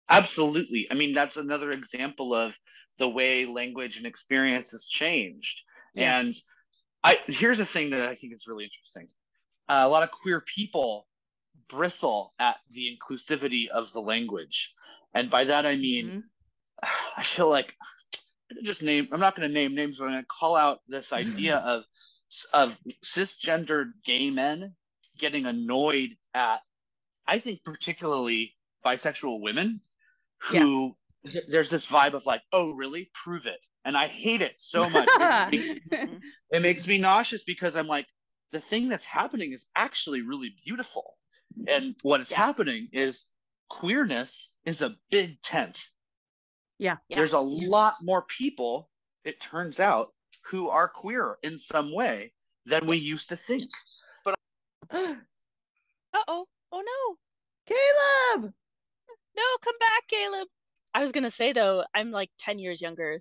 Absolutely. I mean, that's another example of the way language and experience has changed. Yeah. And I here's the thing that I think is really interesting. Uh, a lot of queer people bristle at the inclusivity of the language, and by that I mean, Mhm. I feel like I'm just name. I'm not going to name names, but I'm going to call out this idea of of cisgendered gay men getting annoyed at, I think, particularly bisexual women who th- there's this vibe of like, oh, really? Prove it. And I hate it so much. it, makes, it makes me nauseous because I'm like, the thing that's happening is actually really beautiful. And what is happening is queerness is a big tent. Yeah. There's a lot more people, it turns out, who are queer in some way than we used to think. But Uh-oh. Oh no. Caleb. No, come back, Caleb. I was gonna say though, I'm like 10 years younger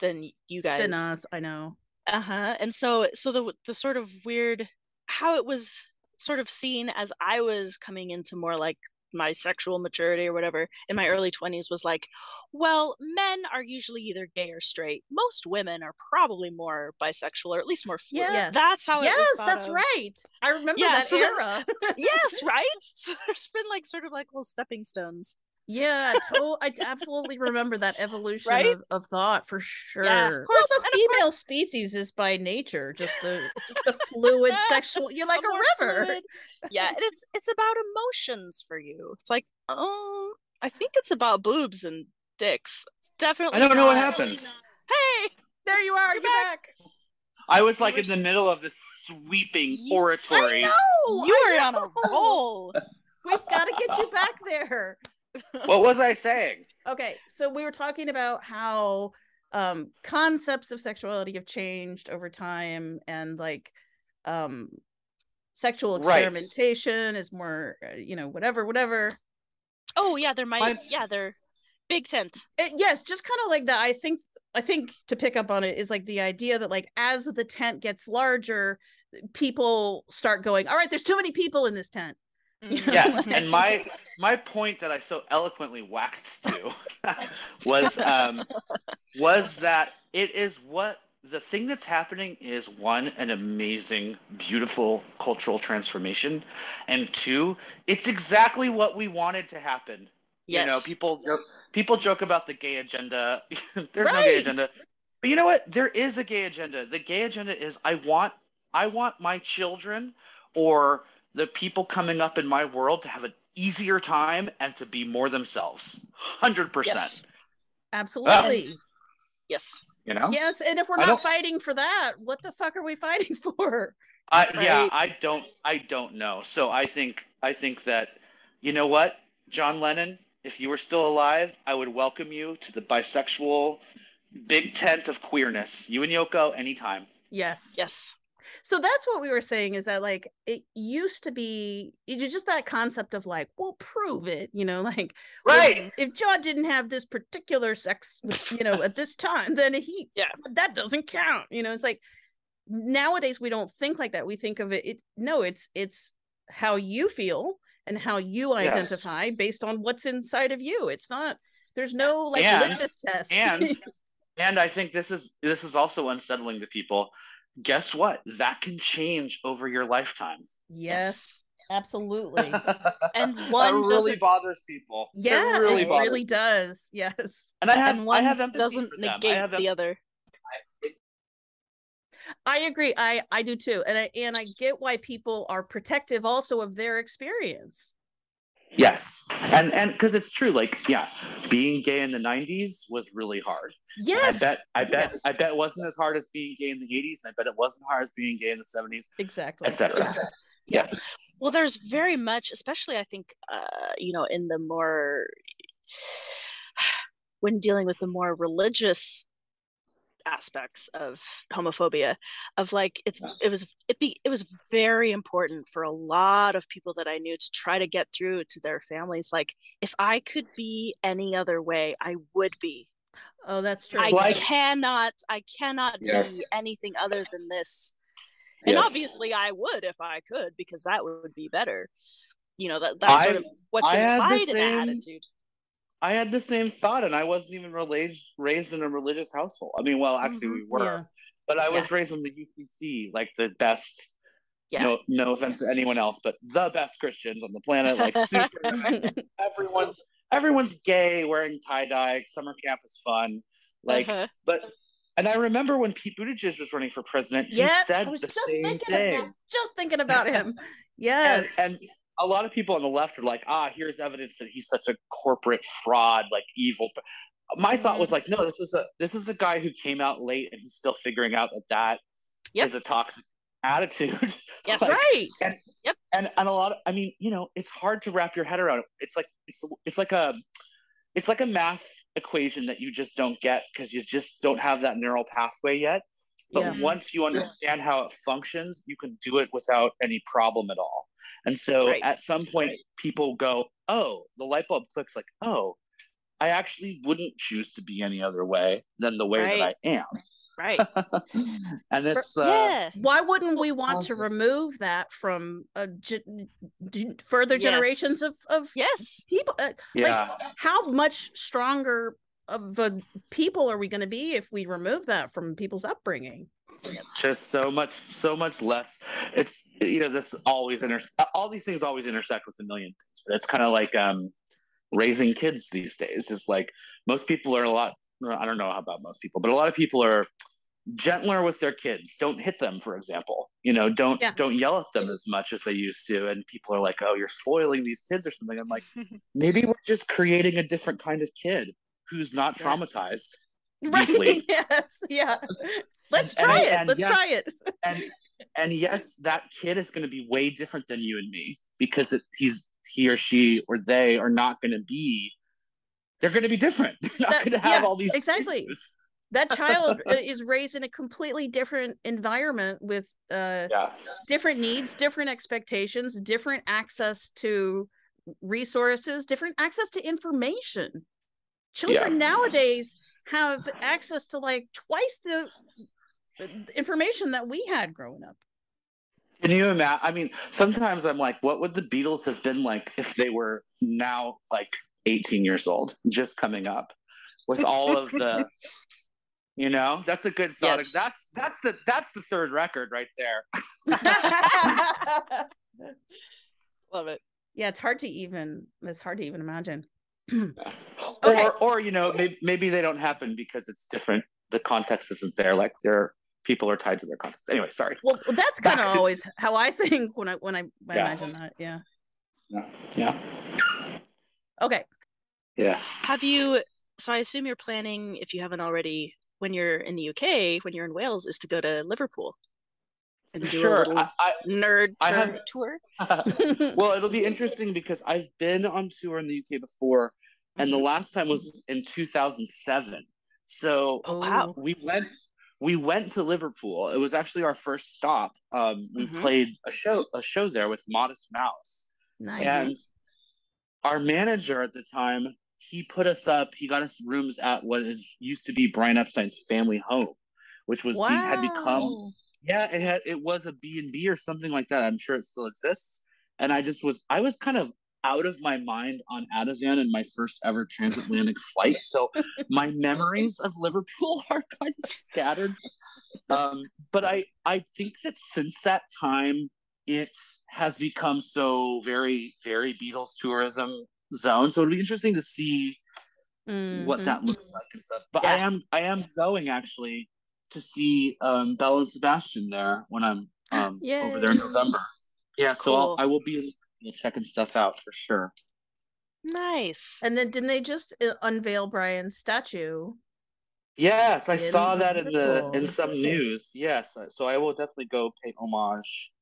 than you guys. Than us, I know. Uh-huh. And so so the the sort of weird how it was sort of seen as I was coming into more like my sexual maturity or whatever in my early 20s was like, well, men are usually either gay or straight. Most women are probably more bisexual or at least more fluid. Yes. That's how it yes, that's of. right. I remember Yeah, that so era. yes, right? So there's been like sort of like little stepping stones. Yeah, to- I absolutely remember that evolution Right? of, of thought for sure. Yeah, of well, course, the female course- species is by nature just the, just a fluid sexual. You're like a, more river. fluid- Yeah, and it's it's about emotions for you. It's like, oh, I think it's about boobs and dicks. It's definitely. I don't know what not- happened. Hey, There you are. You're back. I was like in the middle of this sweeping oratory. I know. you I were on a roll. We've got to get you back there. What was I saying? Okay, so we were talking about how um concepts of sexuality have changed over time and like um sexual Right. experimentation is more uh, you know whatever whatever Oh yeah, they're my I'm- yeah they're big tent. it, yes just kind of like that i think i think to pick up on it is like the idea that like as the tent gets larger people start going all right there's too many people in this tent You know, Yes, and my my point that I so eloquently waxed to was um, was that it is what the thing that's happening is one an amazing, beautiful cultural transformation, and two, it's exactly what we wanted to happen. Yes. You know, people joke, people joke about the gay agenda. There's no gay agenda. But you know what? There is a gay agenda. The gay agenda is I want I want my children or the people coming up in my world to have an easier time and to be more themselves. 100%. Yes. Ah. absolutely Yes. You know? yes and if we're not fighting for that what the fuck are we fighting for I, yeah, I don't I don't know. So I think I think that you know what? John Lennon, if you were still alive, I would welcome you to the bisexual big tent of queerness. You and Yoko anytime. yes Yes. So that's what we were saying is that like it used to be just that concept of like well prove it you know like Right. if john didn't have this particular sex you know at this time then he Yeah. that doesn't count you know it's like nowadays we don't think like that we think of it, it no it's it's how you feel and how you Yes. identify based on what's inside of you it's not there's no like And- litmus test and and i think this is this is also unsettling to people guess what? That can change over your lifetime. Yes absolutely. And that one really bothers people. Yeah it really it really does. Yes. And i have and one i have empathy doesn't for them. I negate have the other. I agree. I I do too, and I and I get why people are protective also of their experience. Yes. And and because it's true like yeah being gay in the 90s was really hard. And Yes, i bet i bet Yes. i bet it wasn't as hard as being gay in the 80s and i bet it wasn't hard as being gay in the 70s exactly. etc yeah. Well, there's very much, especially I think, uh, you know, in the more when dealing with the more religious aspects of homophobia of like it's it was it be it was very important for a lot of people that I knew to try to get through to their families like if I could be any other way I would be Oh, that's true. I like- cannot I cannot Yes. be anything other than this and Yes. obviously I would if I could because that would be better you know that that's sort of what's I implied in that attitude I had the same thought, and I wasn't even raised raised in a religious household. I mean, well, actually, we were, Mm-hmm. Yeah. but I was raised in the UCC, like the best. yeah No, no offense to anyone else, but the best Christians on the planet. Like super, everyone's everyone's gay, wearing tie dye. Summer camp is fun. Like, Uh-huh. but and I remember when Pete Buttigieg was running for president, he yeah, said I was the just same thinking thing. about just thinking about him. and, Yes. and a lot of people on the left are like, ah, here's evidence that he's such a corporate fraud, like evil. My thought Mhm. was like, no, this is a this is a guy who came out late and he's still figuring out that that is Yep. a toxic attitude. yes Like, Right. And, Yep. and and a lot of, I mean, you know, it's hard to wrap your head around. it. It's like it's it's like a it's like a math equation that you just don't get because you just don't have that neural pathway yet. But Yeah. once you understand how it functions, you can do it without any problem at all. And so Right. at some point, people go, "Oh, the light bulb clicks." Like, "Oh, I actually wouldn't choose to be any other way than the way that I am." right and it's uh, yeah Why wouldn't we want to remove that from uh, ge- g- further Yes. generations of, of yes people? Uh, yeah. Like, how much stronger of a people are we going to be if we remove that from people's upbringing? just so much so much less. It's you know this always inter all these things always intersect with a million things but it's kind of like um raising kids these days is like most people are a lot i don't know about most people but a lot of people are gentler with their kids. Don't hit them for example. You know don't Yeah. don't yell at them as much as they used to and people are like oh you're spoiling these kids or something. I'm like maybe we're just creating a different kind of kid who's not traumatized Right? Deeply. yes. Yeah. Let's try and- it. and Let's yes, try it. and and yes, that kid is going to be way different than you and me because it, he's he or she or they are not going to be. They're going to be different. They're not going to have yeah, all these exactly. issues. That child is raised in a completely different environment with uh, Yeah, different needs, different expectations, different access to resources, different access to information. Children Yeah. nowadays have access to like twice the the information that we had growing up. can you imagine? I mean, sometimes I'm like, what would the Beatles have been like if they were now like 18 years old, just coming up, with all of the. You know, that's a good thought. Yes. That's that's the that's the third record right there. love it yeah, it's hard to even it's hard to even imagine. Or Okay. or you know maybe, maybe they don't happen because it's different the context isn't there like their people are tied to their context anyway sorry Well, that's kind of to- always how I think when I when I, when I imagine that. Yeah. yeah yeah Okay. yeah have you so i assume you're planning if you haven't already when you're in the uk when you're in wales is to go to liverpool and do sure little I, I, nerd I tur- have- tour well it'll be interesting because i've been on tour in the uk before and Mm-hmm. the last time was in 2007 so Oh, wow. we went we went to liverpool it was actually our first stop um we Mhm. played a show a show there with modest mouse nice. And our manager at the time, he put us up. He got us rooms at what is used to be Brian Epstein's family home, which was wow. he had become. Yeah, it had it was a B and B or something like that. I'm sure it still exists. And I just was I was kind of out of my mind on Ativan in my first ever transatlantic flight. So my memories of Liverpool are kind of scattered. Um, but I I think that since that time it has become so very very Beatles tourism zone. So it'll be interesting to see what Mhm. that looks like and stuff. But I am I am going actually to see um, Belle and Sebastian there when I'm um, over there in November. Yeah, so I'll, I will be checking stuff out for sure. nice And then didn't they just uh, unveil Brian's statue? Yes, I In saw that in the in some news. Yes, so I will definitely go pay homage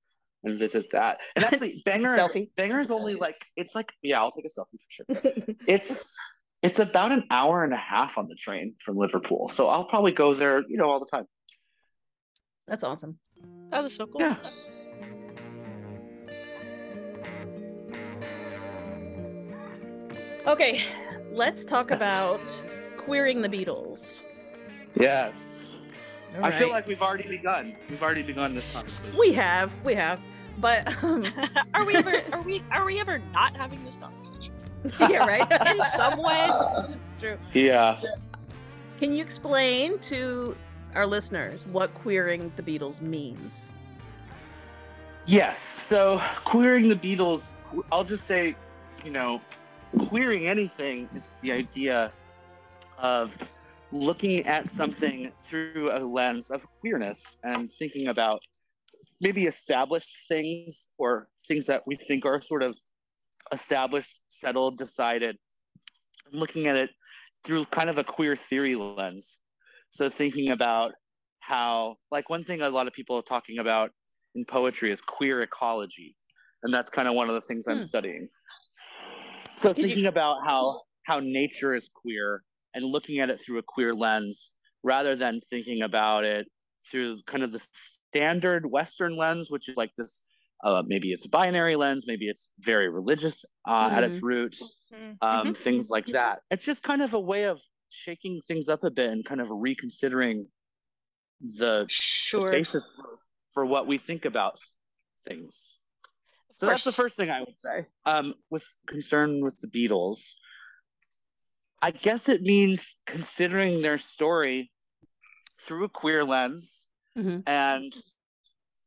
and visit that. And actually, Bangor Selfie. Bangor is only like it's like yeah, I'll take a selfie for sure. It's it's about an hour and a half on the train from Liverpool. So I'll probably go there, you know, all the time. That's awesome. That is so cool. Yeah. Okay, let's talk Yes. about queering the Beatles. Yes. All I feel like we've already begun. We've already begun this conversation. we have, we have, but um, are we ever are we are we ever not having this conversation? yeah, right. In some way. it's true. Yeah. Can you explain to our listeners what queering the Beatles means? Yes. So queering the Beatles, I'll just say, you know, queering anything is the idea of looking at something through a lens of queerness and thinking about maybe established things or things that we think are sort of established, settled, decided, and looking at it through kind of a queer theory lens. So thinking about how, like, one thing a lot of people are talking about in poetry is queer ecology, and that's kind of one of the things I'm Hmm. studying. So Could you- thinking about how how nature is queer and looking at it through a queer lens rather than thinking about it through kind of the standard Western lens, which is like this. Uh, maybe it's a binary lens, maybe it's very religious uh, at its root, Mhm. um, things like that. It's just kind of a way of shaking things up a bit and kind of reconsidering the Sure. basis for, for what we think about things. Of So that's the first thing I would say. Um, with concern with the Beatles, I guess it means considering their story through a queer lens, Mhm. and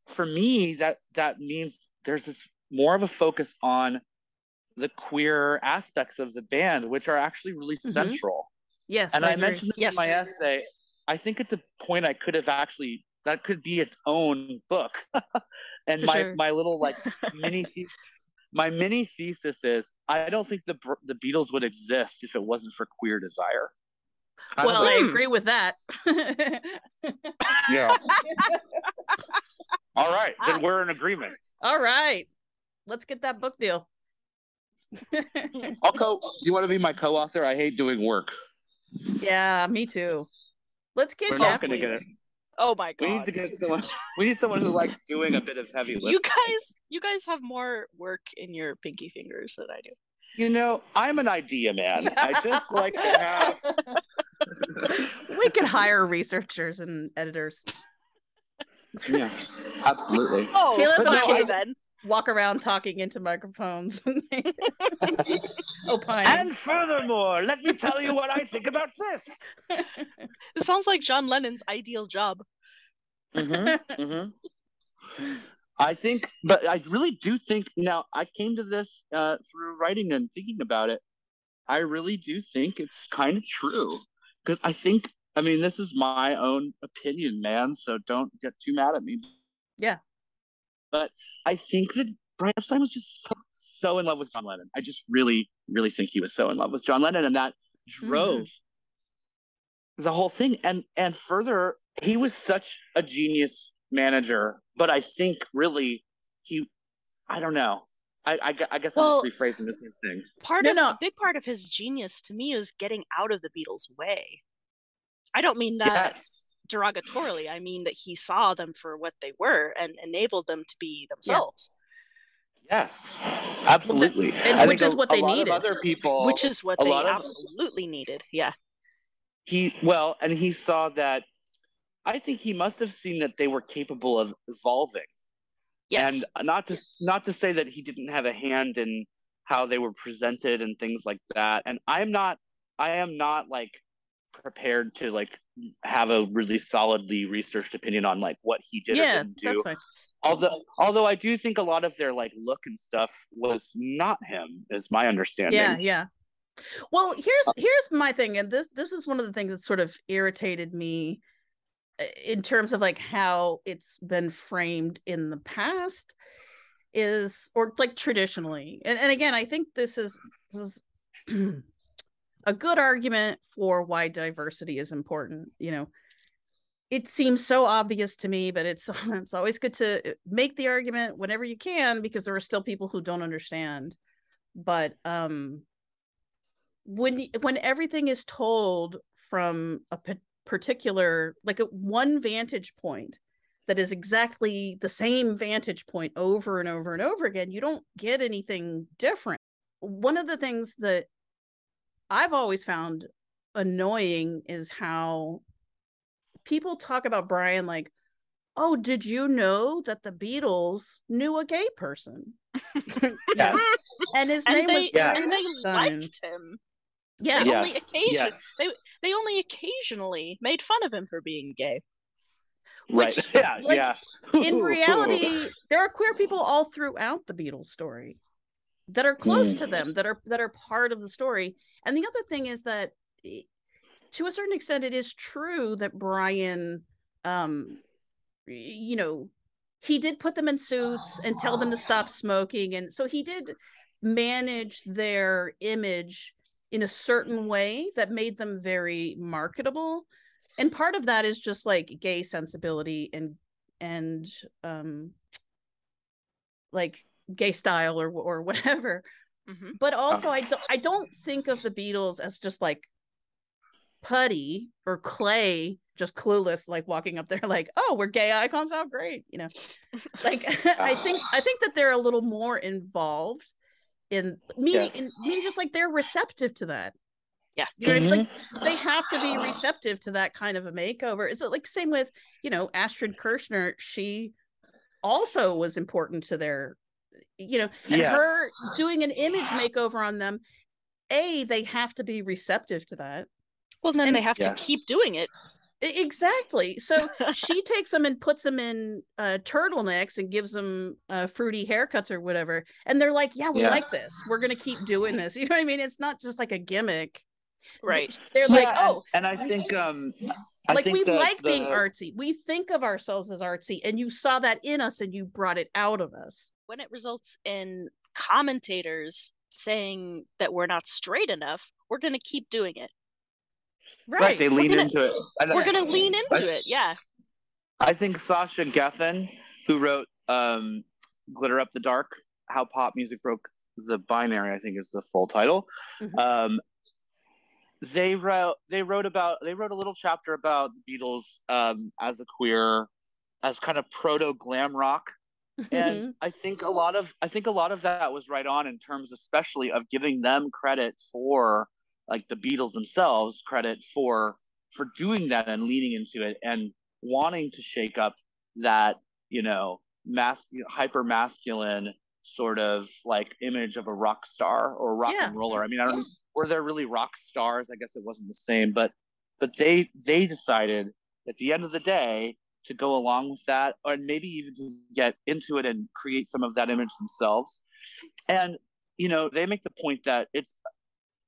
for me, that that means there's this more of a focus on the queer aspects of the band, which are actually really Mhm. central Yes, and I, agree. mentioned this in my essay. I think it's a point I could have actually that could be its own book. and For my sure. my little like mini the- my mini thesis is I don't think the the Beatles would exist if it wasn't for queer desire. Kind Well, a- I Hmm. agree with that. yeah. All right, then we're in agreement. All right, let's get that book deal. I'll co. You want to be my co-author? I hate doing work. yeah, me too. Let's get We're not going to get it. Oh my god. We need to get someone. We need someone who likes doing a bit of heavy lifting. you guys you guys have more work in your pinky fingers than I do. You know, I'm an idea man. I just like to have. we could hire researchers and editors. Yeah, absolutely. Oh, Caleb and I- okay I- then. Walk around talking into microphones. Opine. And furthermore, let me tell you what I think about this. It sounds like John Lennon's ideal job. Mm-hmm, mm-hmm. I think, but I really do think. Now, I came to this uh, through writing and thinking about it. I really do think it's kind of true because I think. I mean, this is my own opinion, man. So don't get too mad at me. Yeah. But I think that Brian Epstein was just so, so in love with John Lennon. I just really, really think he was so in love with John Lennon, and that drove mm-hmm. the whole thing. And and further, he was such a genius manager. But I think really he, I don't know. I I, I guess Well- I'm just rephrasing the same thing. Part No, of no. a big part of his genius to me is getting out of the Beatles' way. I don't mean that yes. derogatorily. I mean that he saw them for what they were and enabled them to be themselves, Yes, absolutely. and I which think is a- what a they lot needed. Of other people, which is what a they lot of- absolutely needed. Yeah. he well, and he saw that. I think he must have seen that they were capable of evolving, Yes. and not to not to say that he didn't have a hand in how they were presented and things like that. And I'm not, I am not like prepared to like have a really solidly researched opinion on like what he did or yeah, didn't do. that's fine. Although, although I do think a lot of their like look and stuff was not him, is my understanding. Yeah, yeah. Well, here's here's my thing, and this this is one of the things that sort of irritated me uh, in terms of like how it's been framed in the past is or like traditionally and, and again i think this is this is a good argument for why diversity is important you know. It seems so obvious to me but it's it's always good to make the argument whenever you can because there are still people who don't understand. But um when when everything is told from a particular like a one vantage point that is exactly the same vantage point over and over and over again you don't get anything different. One of the things that i've always found annoying is how people talk about brian like oh did you know that the beatles knew a gay person Yes. and his and name they was Yes. and they liked him. yeah They only Yes, occasion yes. they they only occasionally made fun of him for being gay. Right. Yeah. like, yeah. in reality there are queer people all throughout the beatles story that are close Mm. to them that are that are part of the story. And the other thing is that eh, to a certain extent it is true that brian um you know he did put them in suits and tell them to stop smoking. And so he did manage their image in a certain way that made them very marketable. And part of that is just like gay sensibility and and um like gay style or or whatever. Hmm but also I, do, I don't think of the beatles as just like putty or clay just clueless like walking up there like oh we're gay icons? How great you know? Like i think i think that they're a little more involved in meaning Yes. in, meaning just like they're receptive to that. Yeah. you know mean? like they have to be receptive to that kind of a makeover. Is it like same with you know astrid kirchherr she also was important to their you know and Yes. her doing an image makeover on them a they have to be receptive to that Well, then And- they have Yes. to keep doing it. Exactly so she takes them and puts them in uh, turtlenecks and gives them uh, fruity haircuts or whatever and they're like yeah we Yeah. like this we're gonna keep doing this you know what i mean it's not just like a gimmick Right. they're like Yeah, and- oh and, I think um I like think we that like being artsy we think of ourselves as artsy and you saw that in us and you brought it out of us When it results in commentators saying that we're not straight enough, we're going to keep doing it. right, they We're lean gonna- into it. And We're going to lean into it. Yeah. I think Sasha Geffen, who wrote um, "Glitter Up the Dark: How Pop Music Broke the Binary," I think is the full title. Mhm. Um, they wrote they wrote about they wrote a little chapter about the Beatles um, as a queer, as kind of proto glam rock, and mm-hmm. I think a lot of I think a lot of that was right on in terms, especially of giving them credit for like the Beatles themselves credit for for doing that and leaning into it and wanting to shake up that you know mas- hyper masculine sort of like image of a rock star or rock Yeah. and roller. I mean, I don't were there really rock stars? I guess it wasn't the same, but but they they decided at the end of the day to go along with that and maybe even to get into it and create some of that image themselves. And you know, they make the point that it's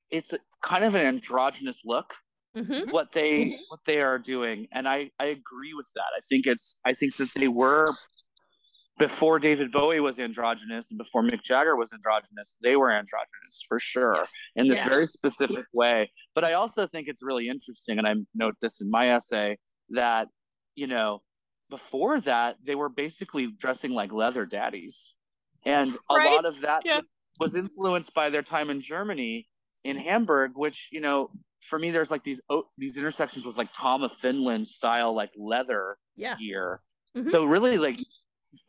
it's kind of an androgynous look Mhm. what they what they are doing and i i agree with that i think it's i think that they were before david bowie was androgynous and before mick jagger was androgynous they were androgynous for sure in this Yeah. very specific way but i also think it's really interesting and i note this in my essay that you know before that they were basically dressing like leather daddies and a Right. lot of that Yeah. was influenced by their time in germany in hamburg which you know for me there's like these oh, these intersections with like tom of finland style like leather yeah gear Mhm. so really like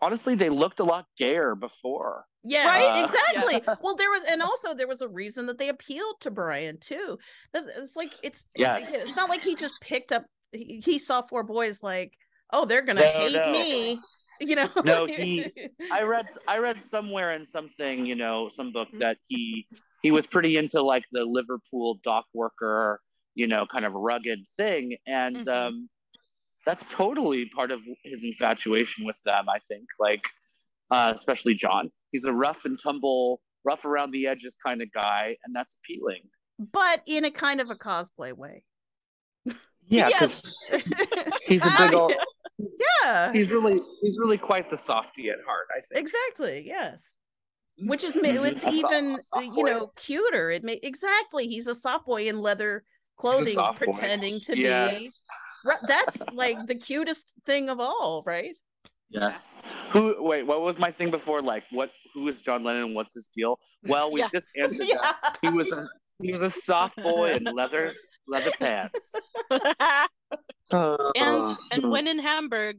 honestly they looked a lot gayer before Yeah, Right? right. Uh, Exactly. Well, there was, and also there was a reason that they appealed to Brian too. It's like it's Yes. It's not like he just picked up. He, he saw four boys like, oh, they're gonna No, hate no. me. You know. No, he- I read I read somewhere in something, you know, some book Mm-hmm. that he he was pretty into like the Liverpool dock worker, you know, kind of rugged thing, and Mm-hmm. Mhm. um, that's totally part of his infatuation with them. I think, like uh, especially John, he's a rough and tumble, rough around the edges kind of guy, and that's appealing. but in a kind of a cosplay way. Yeah, Yes. 'cause he's a big old. yeah. He's really he's really quite the softy at heart. I think. Exactly. Yes. Mm-hmm. Which is ma- it's A even a soft you boy. know cuter. It may exactly. He's a soft boy in leather clothing, soft boy. pretending to be. Yes. Ru- That's like the cutest thing of all, right? Yes. Who? Wait. What was my thing before? Like, what? Who is John Lennon? What's his deal? Well, we Yeah. just answered Yeah. that. He was a He was a soft boy in leather leather pants. and and when in Hamburg,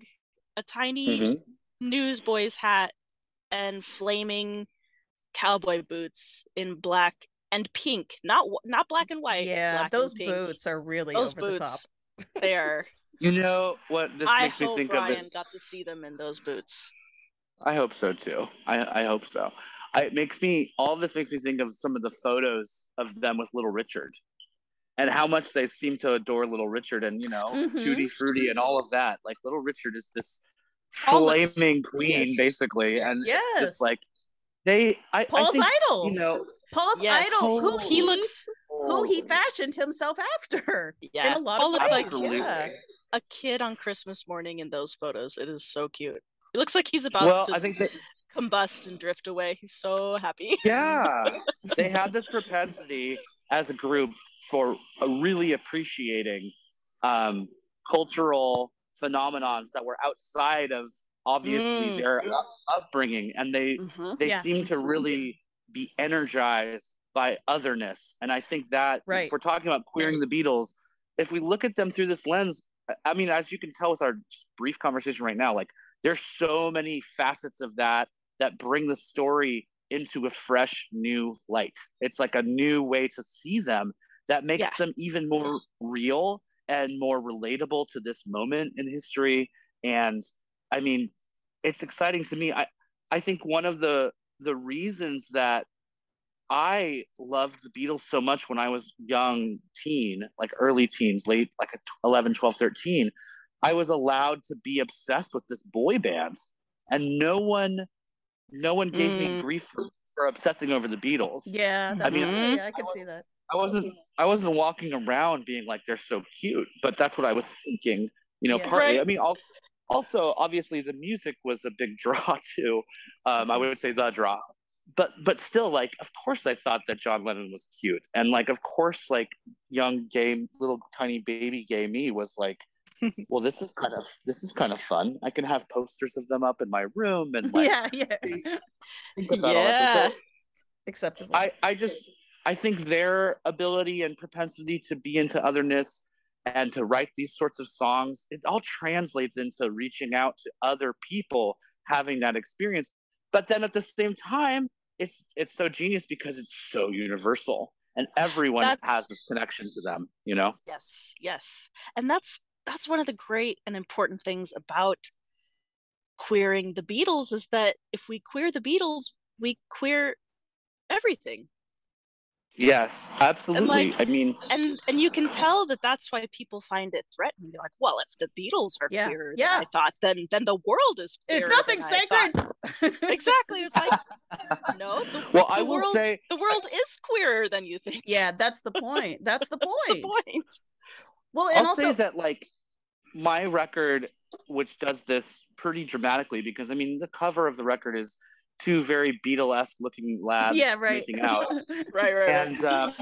a tiny Mhm. newsboy's hat and flaming cowboy boots in black and pink, not not black and white. yeah, black and those pink. boots are really Those over boots, the top. they are. You know what this I makes me think Brian of is got to see them in those boots. I hope so too. I, I hope so. I, it makes me all of this makes me think of some of the photos of them with Little Richard, and how much they seem to adore Little Richard, and you know, Mhm. Tutti Frutti, and all of that. Like Little Richard is this All looks- flaming queen, yes. basically, and it's just like they. I, I Paul's think idol. you know. Paul's Yes. idol, who he, He looks who he fashioned himself after. yeah. in a lot Paul of looks like yeah. a kid on Christmas morning in those photos. It is so cute. It looks like he's about Well, to I think that combust and drift away. He's so happy. yeah they have this propensity as a group for really appreciating um, cultural phenomenons that were outside of obviously Mm. their up- upbringing and they Mhm. they Yeah. seem to really be energized by otherness and i think that Right. if we're talking about queering the beatles if we look at them through this lens I- i mean as you can tell with our brief conversation right now like there's so many facets of that that bring the story into a fresh new light it's like a new way to see them that makes Yeah. them even more real and more relatable to this moment in history and i mean it's exciting to me i i think one of the the reasons that I loved the Beatles so much when I was young teen, like early teens, late like a t- 11, 12, 13. I was allowed to be obsessed with this boy band and no one no one gave me Mm. grief for, for obsessing over the Beatles. Yeah, that's mean, true. yeah, I can see that. I wasn't I wasn't walking around being like they're so cute, but that's what I was thinking. You know, Yeah. partly. Right. I mean, also, also obviously the music was a big draw too. Um, I would say the draw, but but still, like, of course, I thought that John Lennon was cute, and like, of course, like young gay little tiny baby gay me was like. well, this is kind of this is kind of fun. I can have posters of them up in my room and like yeah, yeah. think about all. So Yeah. Acceptable. I, I just I think their ability and propensity to be into otherness and to write these sorts of songs, it all translates into reaching out to other people having that experience. But then at the same time, it's it's so genius because it's so universal and everyone That's- has this connection to them, you know? Yes, yes. And that's that's one of the great and important things about queering the Beatles is that if we queer the Beatles, we queer everything. Yes, absolutely. like- I mean, And and you can tell that that's why people find it threatening. They're like, well, if the Beatles are Yeah, queerer yeah. than I thought, then then the world is There's queerer nothing than I thought." sacred. Exactly. It's like no, the, well, the I will world, say the world is queerer than you think. yeah, that's the point. That's the point. That's the point. Well, I'll also, say that like my record, which does this pretty dramatically, because I mean the cover of the record is two very Beatle-esque looking lads yeah, right. making out, Right, right, right. and um,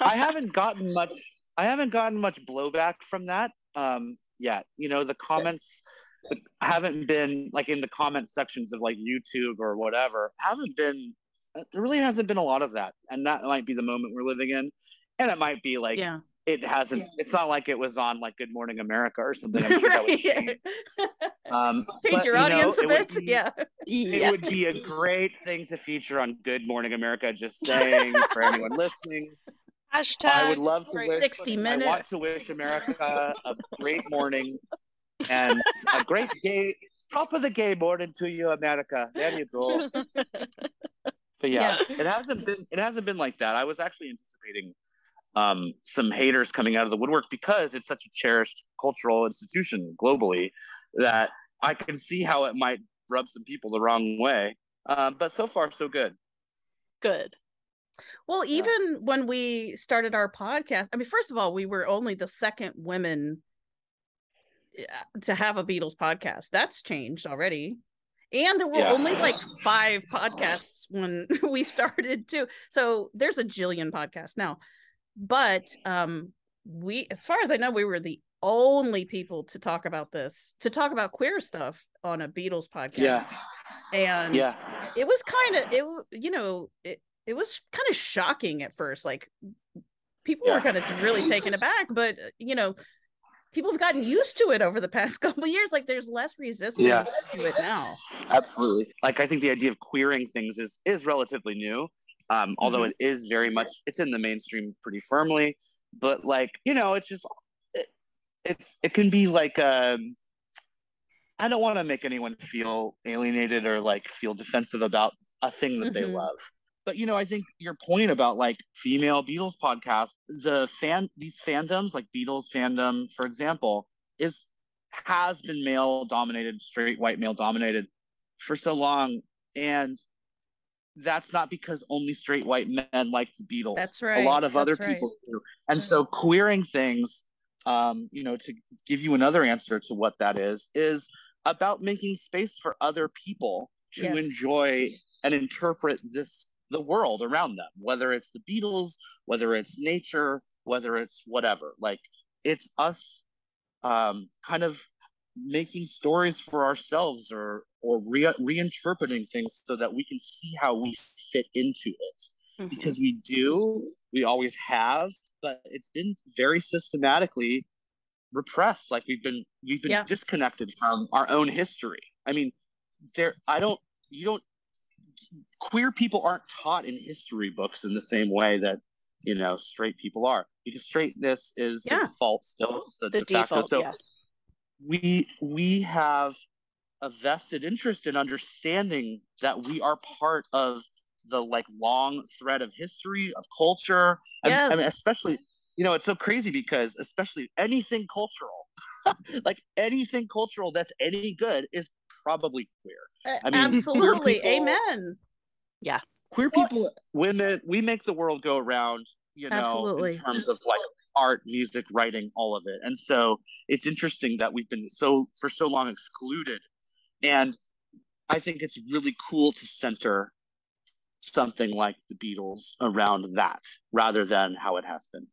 I haven't gotten much. I haven't gotten much blowback from that um, yet. You know, the comments haven't been like in the comment sections of like YouTube or whatever. Haven't been. There really hasn't been a lot of that, and that might be the moment we're living in. And it might be like yeah. It hasn't it's not like it was on like good morning america or something i'm sure that would right. change um Teach but, your you know, audience a it bit. be- Yeah. it would be a great thing to feature on good morning america just saying for anyone listening Hashtag i would love to wish 60 minutes i want to wish america a great morning and a great gay top of the gay morning to you america there you go but yeah, it hasn't been it hasn't been like that. I was actually anticipating um, some haters coming out of the woodwork because it's such a cherished cultural institution globally that I can see how it might rub some people the wrong way. Um, but so far, so good. Good. Well, even when we started our podcast, I mean, first of all, we were only the second women uh, to have a Beatles podcast. That's changed already. And there were Yeah. only like five podcasts when we started too. So there's a jillion podcasts now. But um we as far as I know, we were the only people to talk about this, to talk about queer stuff on a Beatles podcast. Yeah, And yeah, it was kind of it you know it it was kind of shocking at first. Like people were Yeah. kind of really taken aback, but uh, you know, people have gotten used to it over the past couple of years. Like there's less resistance Yeah. to it now. Absolutely. Like I think the idea of queering things is is relatively new. Um, although Mhm. it is very much it's in the mainstream pretty firmly. But like, you know, it's just it, it's it can be like um I don't want to make anyone feel alienated or like feel defensive about a thing that they Mhm. love. But you know, I think your point about like female Beatles podcast the fan these fandoms, like Beatles fandom, for example, is has been male dominated, straight white male dominated for so long. And that's not because only straight white men like the Beatles. That's right. A lot of other right. people do. And so queering things, um, you know, to give you another answer to what that is, is about making space for other people to Yes. enjoy and interpret this the world around them, whether it's the Beatles, whether it's nature, whether it's whatever. Like it's us um, kind of making stories for ourselves or or re- reinterpreting things so that we can see how we fit into it Mhm. because we do we always have but it's been very systematically repressed like we've been we've been Yeah. disconnected from our own history i mean there i don't you don't queer people aren't taught in history books in the same way that you know straight people are because straightness is Yeah. the default still the, The de facto. default, so yeah. We we have a vested interest in understanding that we are part of the like long thread of history of culture and I mean, Yes. especially you know it's so crazy because especially anything cultural like anything cultural that's any good is probably queer I mean, queer Absolutely. people- Amen. Yeah queer Well- people women we make the world go around you know Absolutely. in terms of like art music writing all of it. And so it's interesting that we've been so for so long excluded. And i think it's really cool to center something like the beatles around that rather than how it has been.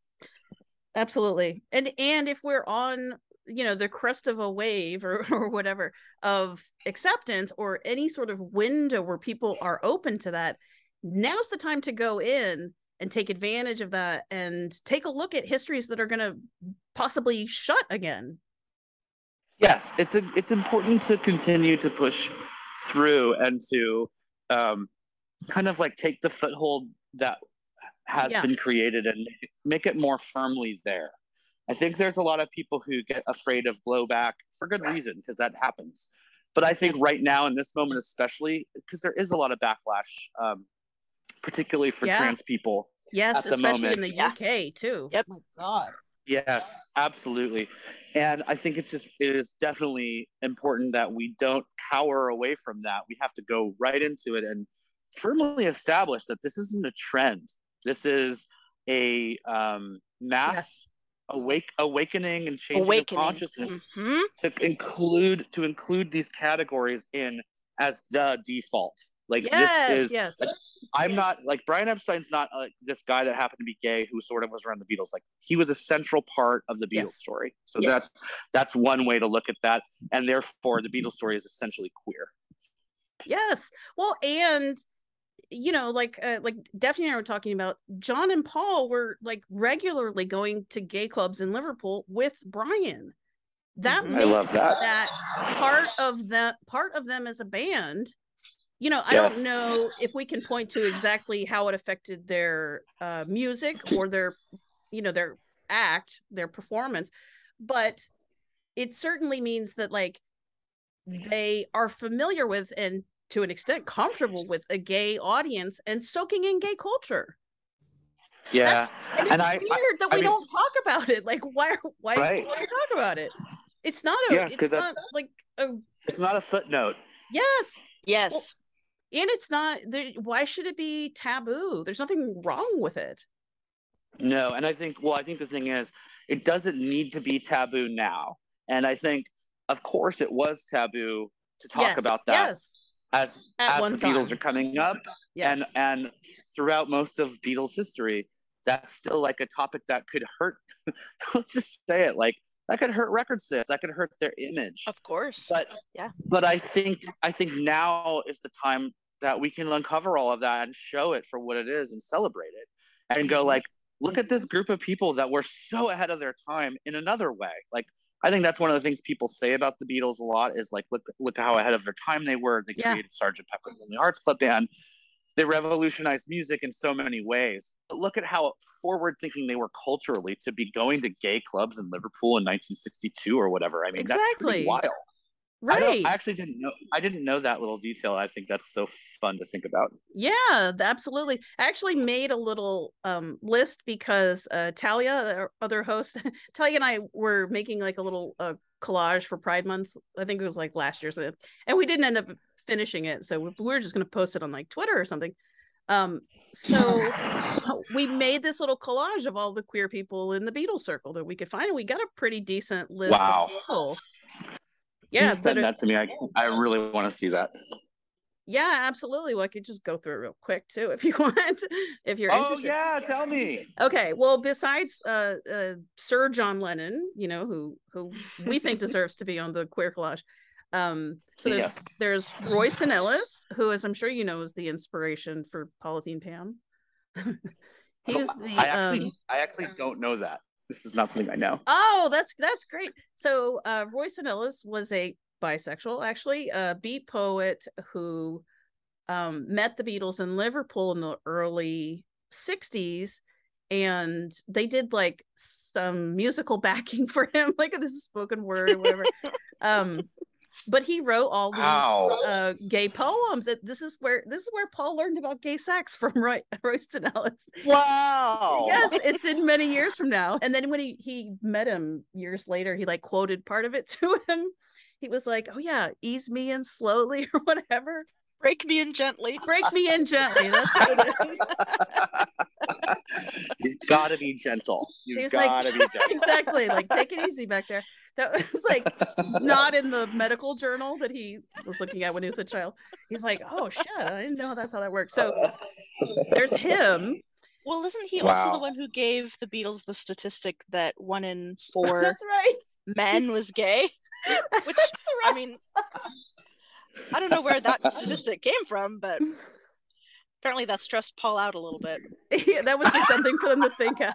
Absolutely. And and if we're on, you know, the crest of a wave or or whatever of acceptance or any sort of window where people are open to that, now's the time to go in and take advantage of that and take a look at histories that are going to possibly shut again. yes it's a, it's important to continue to push through and to um, kind of like take the foothold that has Yeah. been created and make it more firmly there i think there's a lot of people who get afraid of blowback for good reason because that happens but i think right now in this moment especially because there is a lot of backlash um, particularly for Yeah. trans people Yes, At the especially moment. in the Yeah. UK too. Yep. Oh my God. Yes, absolutely. And I think it's just it is definitely important that we don't cower away from that. We have to go right into it and firmly establish that this isn't a trend. This is a um, mass awake awakening and changing Awakening. of consciousness Mhm. to include to include these categories in as the default. Like Yes, this is yes. I'm not like Brian Epstein's not uh, this guy that happened to be gay who sort of was around the Beatles. Like he was a central part of the Beatles Yes. story. So Yeah. that that's one way to look at that, and therefore the Beatles story is essentially queer. Yes. Well, and you know, like uh, like Daphne and I were talking about, John and Paul were like regularly going to gay clubs in Liverpool with Brian. That Mhm. makes I love that. that part of the part of them as a band. You know, I Yes. don't know if we can point to exactly how it affected their uh, music or their, you know, their act, their performance, but it certainly means that like they are familiar with and to an extent comfortable with a gay audience and soaking in gay culture. Yeah, And it's and I, weird I that I we mean- don't talk about it. Like, why? Why Right. why talk about it? It's not a. Yeah, it's 'cause not that's- like a. it's not a footnote. Yes, Yes. And it's not. There, why should it be taboo? There's nothing wrong with it. No, and I think well, I think the thing is, it doesn't need to be taboo now. And I think, of course, it was taboo to talk yes, about that Yes. as At as the Beatles are coming up, Yes. and and throughout most of Beatles history, that's still like a topic that could hurt. let's just say it, like that could hurt record sales, that could hurt their image. Of course. But Yeah. but I think I think now is the time that we can uncover all of that and show it for what it is and celebrate it and go mm-hmm. like look at this group of people that were so ahead of their time in another way. Like i think that's one of the things people say about the beatles a lot is like look look how ahead of their time they were. They Yeah. created sergeant pepper's lonely hearts club band. They revolutionized music in so many ways. But look at how forward thinking they were culturally to be going to gay clubs in liverpool in 1962 or whatever. I mean that's pretty wild Right. don't, I actually didn't know. I didn't know that little detail. I think that's so fun to think about. Yeah, absolutely. I actually made a little um list because uh Talia, our other host, Talia and I were making like a little uh, collage for Pride Month. I think it was like last year's, and we didn't end up finishing it, so we we were just going to post it on like Twitter or something. Um, so we made this little collage of all the queer people in the Beatles circle that we could find, and we got a pretty decent list. Wow. Of people. Can Yeah, send that to me. I, I really want to see that. yeah, absolutely. Well, I could just go through it real quick too, if you want, if you're Oh interested. yeah, tell me. Okay, well, besides uh, uh, Sir John Lennon, you know, who who we think deserves to be on the queer collage. Um, so there's, Yes. there's Royston Ellis, who, as I'm sure you know, is the inspiration for Polythene Pam. he was the I actually, um, I actually don't know that. This is not something I know. Oh, that's that's great. So uh Royston Ellis was a bisexual, actually, a beat poet who um met the Beatles in Liverpool in the early 60s and they did like some musical backing for him, like this is spoken word or whatever. um but he wrote all these Wow. uh gay poems. It- This is where this is where Paul learned about gay sex from Roy, Royston Ellis. Wow. Yes, it's in many years from now. And then when he he met him years later, he like quoted part of it to him. He was like, "Oh yeah, ease me in slowly or whatever. Break me in gently. Break me in gently." That's what it is. You've got to be gentle. He You've got to be gentle. exactly, like take it easy back there. That was like not in the medical journal that he was looking at when he was a child. He's like, "Oh shit, I didn't know that's how that works." So there's him. Well, isn't he also the one who gave the Beatles the statistic that one in four That's right. men was gay? Which That's I mean, I don't know where that statistic came from, but apparently that stressed Paul out a little bit. Yeah, that would be something for them to think out,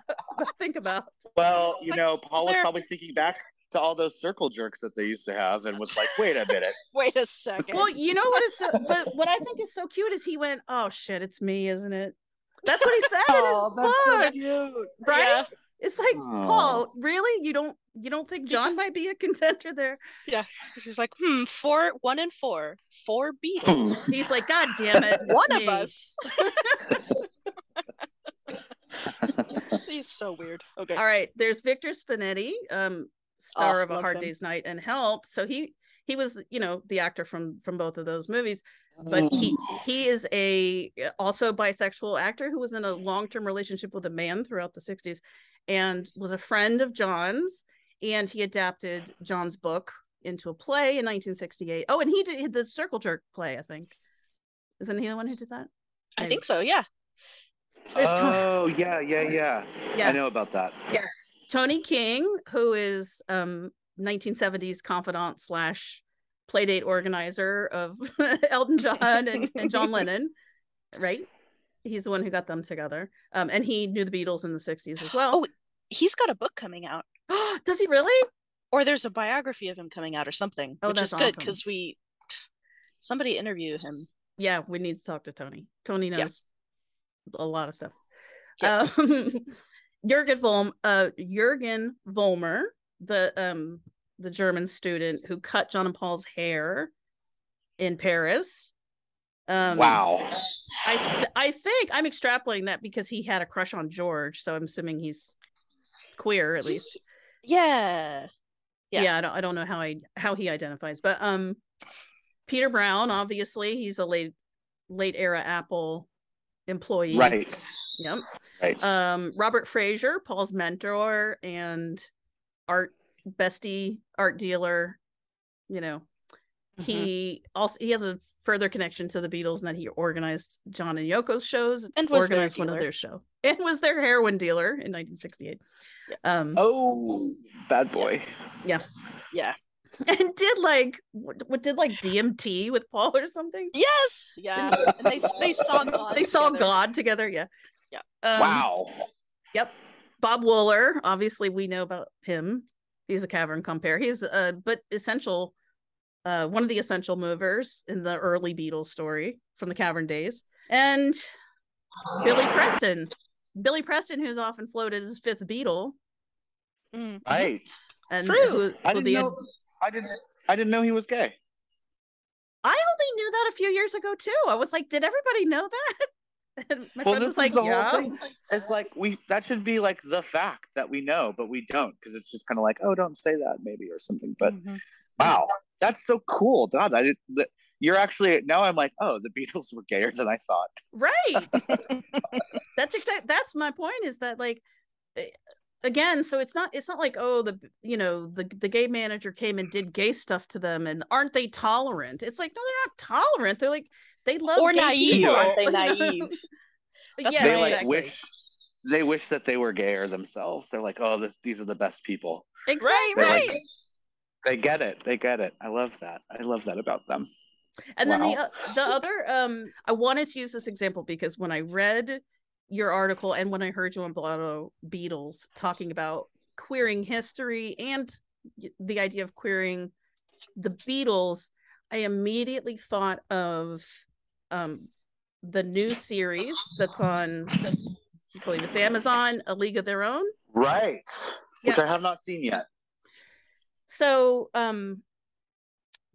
think about. Well, you know, Paul was probably thinking back to all those circle jerks that they used to have, and was like, "Wait a minute." Wait a second. Well, you know what is so, but what I think is so cute is he went, "Oh shit, it's me, isn't it?" That's what he said in his book, cute. right? Yeah. It's like, Aw. Paul, really? You don't you don't think John might be a contender there? Yeah. Because he was like, hmm, four, one and four, four Beatles. He's like, God damn it, it's One of us. He's so weird. Okay. All right, there's Victor Spinetti, um, star Oh, of A Hard him. Day's Night and Help. So he he was, you know, the actor from from both of those movies. but mm. he he is a uh, also bisexual actor who was in a long-term relationship with a man throughout the 60s and was a friend of John's and he adapted John's book into a play in 1968. Oh, and he did the Circle Jerk play, I think. Isn't he the one who did that? I think so, yeah. There's To- Oh yeah, yeah, yeah. Yeah. I know about that. Tony King, who is um 1970s confidant slash playdate organizer of Elton John and, and John Lennon, right? He's the one who got them together. Um, and he knew the Beatles in the 60s as well. Oh, he's got a book coming out. Does he really? Or there's a biography of him coming out or something. Oh, which that's is good awesome. because we somebody interview him. Yeah, we need to talk to Tony. Tony knows Yeah. a lot of stuff. Yeah. Um, Jürgen Volm, uh, Jürgen Vollmer, the um the German student who cut John and Paul's hair in Paris. Um, wow. I th- I think I'm extrapolating that because he had a crush on George, so I'm assuming he's queer at least. Yeah. Yeah, Yeah. I don't I don't know how I how he identifies, but um, Peter Brown, obviously, he's a late late era Apple employee. Right. Yep. Right. Um, Robert Fraser, Paul's mentor and art bestie, art dealer. You know, Mm-hmm. he also he has a further connection to the Beatles and that he organized John and Yoko's shows And was their organized one of their show and was their heroin dealer in 1968. Um, oh, bad boy. Yeah, yeah. and did like what, what did like DMT with Paul or something. Yes. Yeah. And they they saw God. They saw together. God together. Yeah. Yeah. Um, wow. Yep. Bob Wooler, obviously we know about him. He's a cavern compare. He's uh but essential uh one of the essential movers in the early Beatles story from the cavern days. And Billy Preston. Billy Preston, who's often floated as fifth Beatle. Mm. Right. And True. who- I didn't the- know. I didn't. I didn't know he was gay. I only knew that a few years ago too. I was like, did everybody know that? And my well, friend this was like, yeah. whole thing. It's like we that should be like the fact that we know, but we don't because it's just kind of like, oh, don't say that maybe or something. But Mm-hmm. wow, that's so cool, God. I didn't. that- You're actually now. I'm like, oh, the Beatles were gayer than I thought. right that's exact that's my point is that like eh, again so it's not it's not like oh the you know the the gay manager came and did gay stuff to them and aren't they tolerant it's like no they're not tolerant they're like they love Or gay naive, people. aren't they naive? That's yeah they like exactly. wish. They wish that they were gayer themselves. They're like, oh, this, these are the best people. exactly Right, They're right. like, they get it. They get it. I love that. I love that about them. and then the the other um i wanted to use this example because when i read your article and when i heard you on blotto beatles talking about queering history and the idea of queering the beatles i immediately thought of um the new series that's on i believe it's amazon a league of their own Right. Which I have not seen yet. so um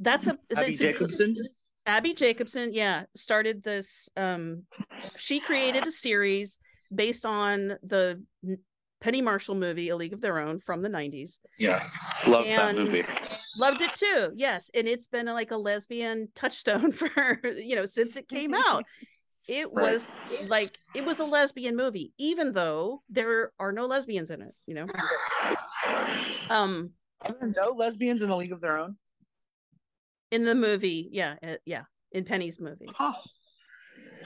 that's a Abbi it's a- Jacobson. Abbi Jacobson, yeah, started this. Um, she created a series based on the Penny Marshall movie, A League of Their Own, from the '90s. Yes. Love that movie. Loved it too, yes, and it's been like a lesbian touchstone for you know since it came out. It Right. was like it was a lesbian movie, even though there are no lesbians in it. You know, um, Are there no lesbians in a league of their own? In the movie, yeah, uh, yeah, in Penny's movie. Huh.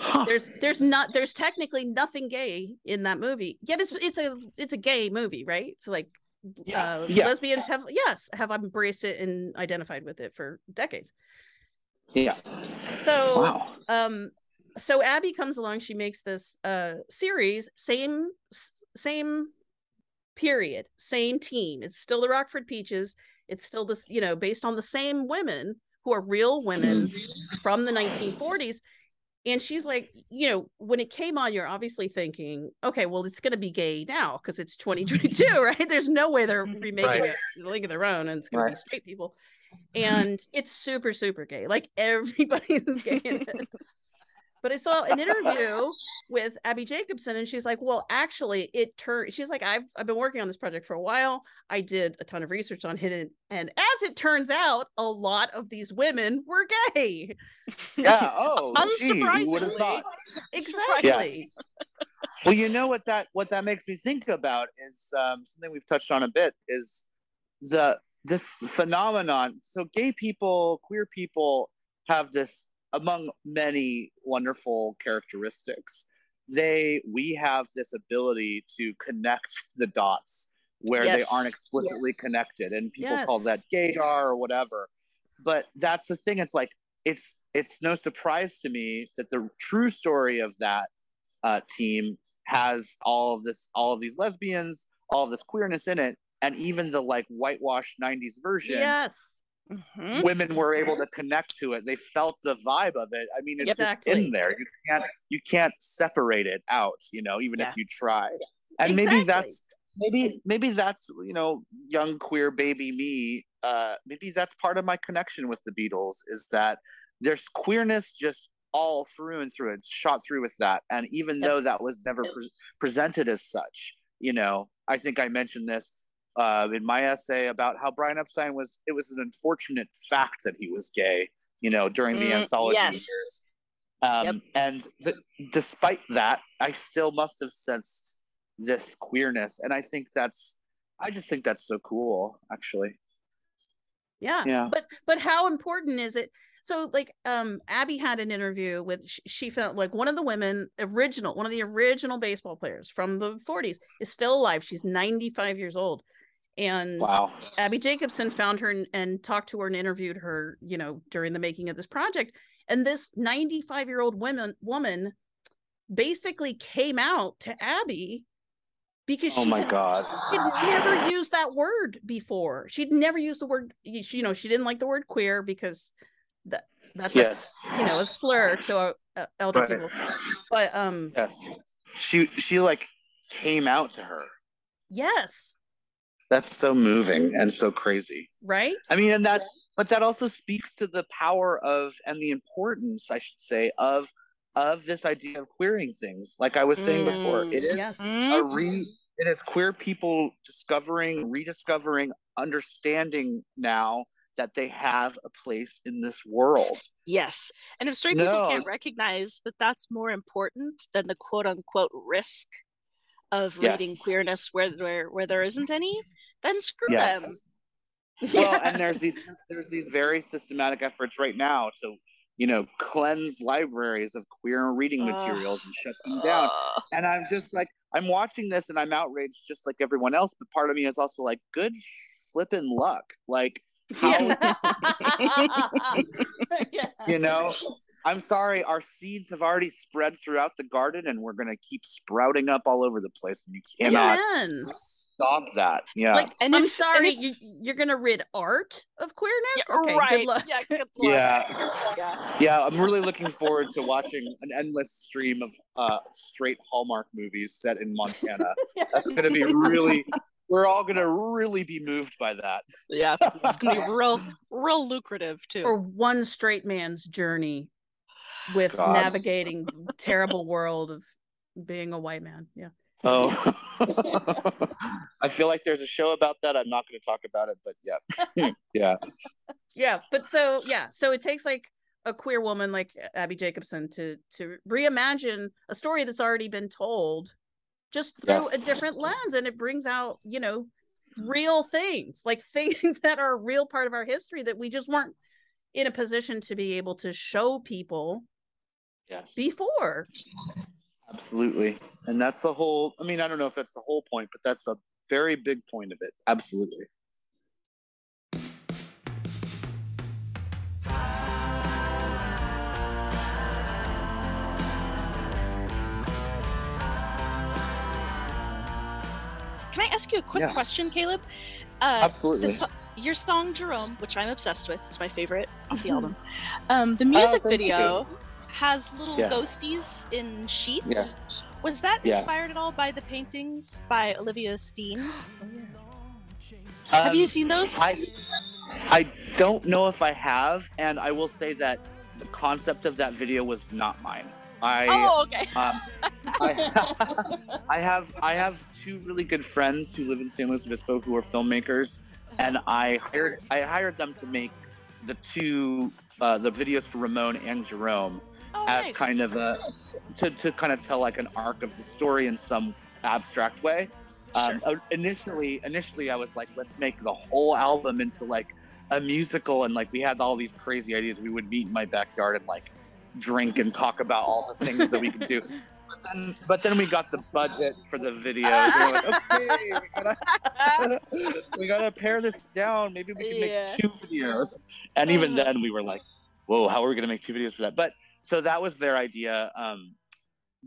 Huh. there's there's not there's technically nothing gay in that movie yet it's it's a it's a gay movie right so like Yeah. uh Yeah. lesbians have yes have embraced it and identified with it for decades yeah. so Wow. um so abbi comes along she makes this uh series same same period same team it's still the rockford peaches it's still this you know based on the same women who are real women mm-hmm. from the 1940s and she's like you know when it came on you're obviously thinking okay well it's going to be gay now because it's 2022 right? There's no way they're remaking Right. it the league of their own and it's going Right. to be straight people. And it's super super gay. Like everybody is gay in it. But i saw an interview with abbi jacobson and she's like well actually it turned she's like I've, I've been working on this project for a while i did a ton of research on hidden and as it turns out a lot of these women were gay Yeah. Oh, gee, who would Unsurprisingly. thought? exactly Yes. Well, you know what that what that makes me think about is um, something we've touched on a bit is the this phenomenon. So, gay people, queer people have this among many wonderful characteristics. They we have this ability to connect the dots where Yes. they aren't explicitly connected, and people call that Yes. gaydar or whatever. But that's the thing. It's like it's it's no surprise to me that the true story of that uh, team has all of this, all of these lesbians, all of this queerness in it, and even the like whitewashed '90s version. yes Mhm. Women were able to connect to it. They felt the vibe of it. I mean, it's just in there. You can't you can't separate it out. You know, even Yeah. if you try. And maybe that's maybe maybe that's you know young queer baby me. Uh, maybe that's part of my connection with the Beatles is that there's queerness just all through and through. It's shot through with that. And even though that was never pre- presented as such, you know, I think I mentioned this uh, in my essay about how Brian Epstein was. It was an unfortunate fact that he was gay, you know, during the Mm, anthology yes. years. Um, Yep. And th- despite that, I still must have sensed this queerness, and I think that's. I just think that's so cool, actually. yeah Yeah. but but how important is it so like um abbi had an interview with sh- she felt like one of the women original one of the original baseball players from the 40s is still alive she's 95 years old And Wow. Abbi Jacobson found her and, and talked to her and interviewed her, you know, during the making of this project. And this 95 year old woman woman basically came out to Abbi because Oh she my God. had never used that word before. She'd never used the word, she- you know, she didn't like the word queer because that that's a- you know, a slur to uh, uh, elder Right. people. But um, Yes. She she like came out to her. yes, That's so moving and so crazy. right? I mean, and that, but that also speaks to the power of and the importance, I should say, of of this idea of queering things. Like I was saying before, Mm, it is yes. a re. It is queer people discovering, rediscovering, understanding now that they have a place in this world. Yes. And if straight people can't recognize that that's more important than the quote unquote risk of reading Yes. queerness where where, where there isn't any, then screw Yes. Well, and there's these there's these very systematic efforts right now to, you know, cleanse libraries of queer reading materials and shut them them. down. Ugh. And I'm just like, I'm watching this and I'm outraged just like everyone else. But part of me is also like, good flipping luck. Like, how, yeah. you know, I'm sorry, our seeds have already spread throughout the garden and we're going to keep sprouting up all over the place. And you cannot Amen. stop that. Yeah. Like, And I'm if- sorry, and if- you, you're gonna rid art of queerness. Yeah, okay, right. good luck. Yeah, good luck. Yeah. Yeah. yeah, I'm really looking forward to watching an endless stream of uh, straight Hallmark movies set in Montana. That's going to be really, we're all going to really be moved by that. Yeah. It's gonna be real real lucrative too. or one straight man's journey with God. navigating the terrible world of being a white man. Yeah. Oh, I feel like there's a show about that. I'm not going to talk about it, but yeah, yeah, Yeah, but so yeah, so it takes like a queer woman like Abbi Jacobson to to reimagine a story that's already been told just through Yes. a different lens and it brings out, you know, real things, like things that are a real part of our history that we just weren't in a position to be able to show people yes, before. absolutely. And that's the whole. I mean, I don't know if that's the whole point, but that's a very big point of it. Absolutely. Can I ask you a quick Yeah. question, Caleb? Uh, Absolutely. the your song Jerome, which I'm obsessed with, it's my favorite off the album. Mm-hmm. Um, the music Oh, video you. Has little Yes. ghosties in sheets. Yes. Was that Yes. inspired at all by the paintings by Olivia Steen? Have you Um, seen those? I I don't know if I have, and I will say that the concept of that video was not mine. I oh, okay. um, I, I have I have two really good friends who live in San Luis Obispo who are filmmakers, and I hired I hired them to make the two uh, the videos for Ramon and Jerome Oh, as nice. kind of a to, to kind of tell like an arc of the story in some abstract way. Um, uh, initially, initially I was like, let's make the whole album into like a musical, and like we had all these crazy ideas. We would meet in my backyard and like drink and talk about all the things that we could do. But then, but then we got the budget for the videos. We're like, okay, we gotta, we gotta pare this down. Maybe we can Yeah. make two videos. And even Uh-huh. then, we were like, whoa, how are we gonna make two videos for that? But so that was their idea. Um,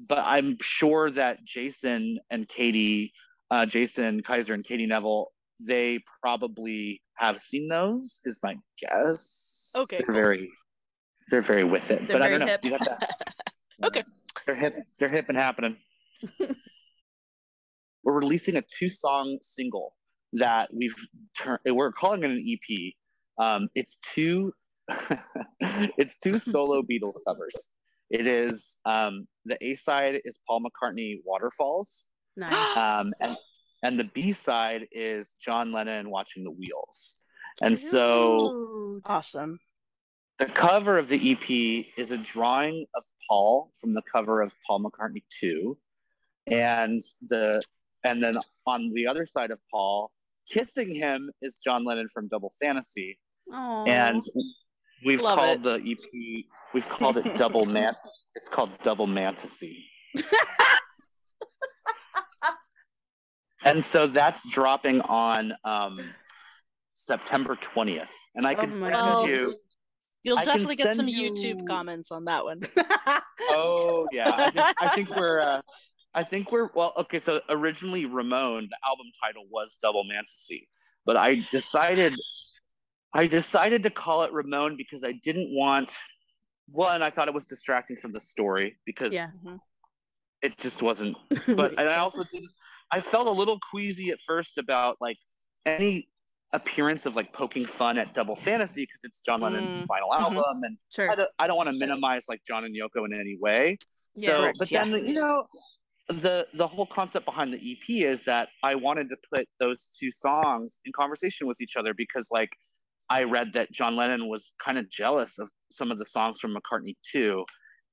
but I'm sure that Jason and Katie, uh, Jason Kaiser and Katie Neville, they probably have seen those. Is my guess. Okay, they're cool. very, they're very with it. They're but I don't know. hip. You have to. Okay. They're hip. They're hip and happening. we're releasing a two-song single that we've turned. We're calling it an EP. Um, it's two. it's two solo Beatles covers. It is um, the A side is Paul McCartney "Waterfalls," Nice. um, and and the B side is John Lennon watching the wheels. And so Awesome. the cover of the EP is a drawing of Paul from the cover of Paul McCartney 2. And the and then on the other side of Paul, kissing him is John Lennon from Double Fantasy. Aw. And we've Love called the EP we've called it Double Man it's called Double Mantasy. and so that's dropping on um, September 20th. And I Oh can send goodness. you. You'll I definitely get some you- YouTube comments on that one. Oh yeah, I think, I think we're. Uh, I think we're well. Okay, so originally Ramon, the album title was Double Fantasy, but I decided, I decided to call it Ramon because I didn't want. One, I thought it was distracting from the story because yeah. it just wasn't but and I also did I felt a little queasy at first about like any appearance of like poking fun at Double Fantasy because it's John Lennon's Mm, final mhm. album and sure. I don't, I don't want to minimize like John and Yoko in any way. Yeah. So Correct, but yeah. then you know the the whole concept behind the EP is that I wanted to put those two songs in conversation with each other because like I read that John Lennon was kind of jealous of some of the songs from McCartney II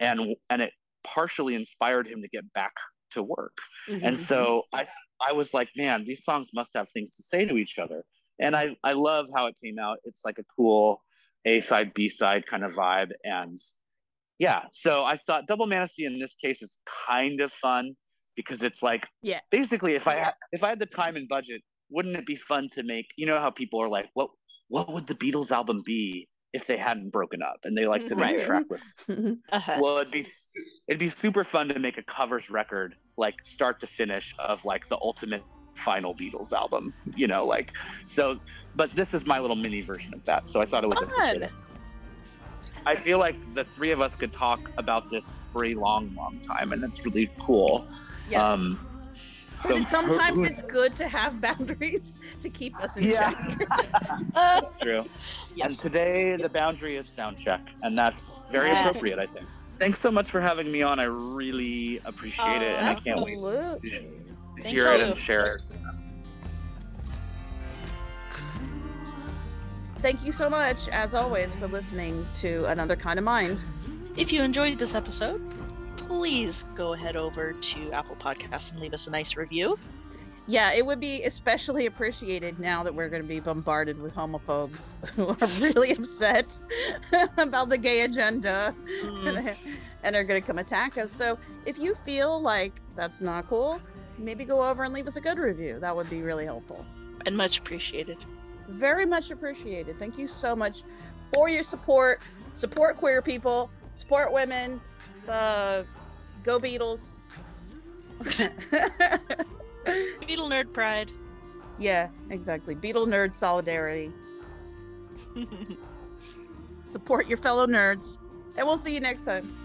and and it partially inspired him to get back to work. Mhm. And so I I was like, man, these songs must have things to say to each other. And I I love how it came out. It's like a cool A side B side kind of vibe. And yeah, so I thought Double Fantasy in this case is kind of fun because it's like Yeah. basically if I had if I had the time and budget, wouldn't it be fun to make you know how people are like, what what would the Beatles album be if they hadn't broken up? And they like to make Right. track lists Uh-huh. well it'd be it'd be super fun to make a covers record like start to finish of like the ultimate final beatles album you know like so but this is my little mini version of that so i thought it was Fun. i feel like the three of us could talk about this for a long long time and that's really cool Yes. um so and sometimes who- it's good to have boundaries to keep us in Yeah. check. that's true and today the boundary is sound check and that's very Yeah. appropriate i think thanks so much for having me on i really appreciate it and i can't wait to Absolutely. Thank hear it you. and share it. Thank you so much, as always, for listening to Another Kind of Mind. If you enjoyed this episode, please go ahead over to Apple Podcasts and leave us a nice review. Yeah, it would be especially appreciated now that we're going to be bombarded with homophobes who are really upset about the gay agenda Mm, and are going to come attack us. So if you feel like that's not cool, maybe go over and leave us a good review. That would be really helpful. and much appreciated. Very much appreciated. Thank you so much for your support. Support queer people, support women, uh, go Beatles. Beatle Nerd Pride. yeah, exactly. Beatle nerd solidarity. Support your fellow nerds. And we'll see you next time.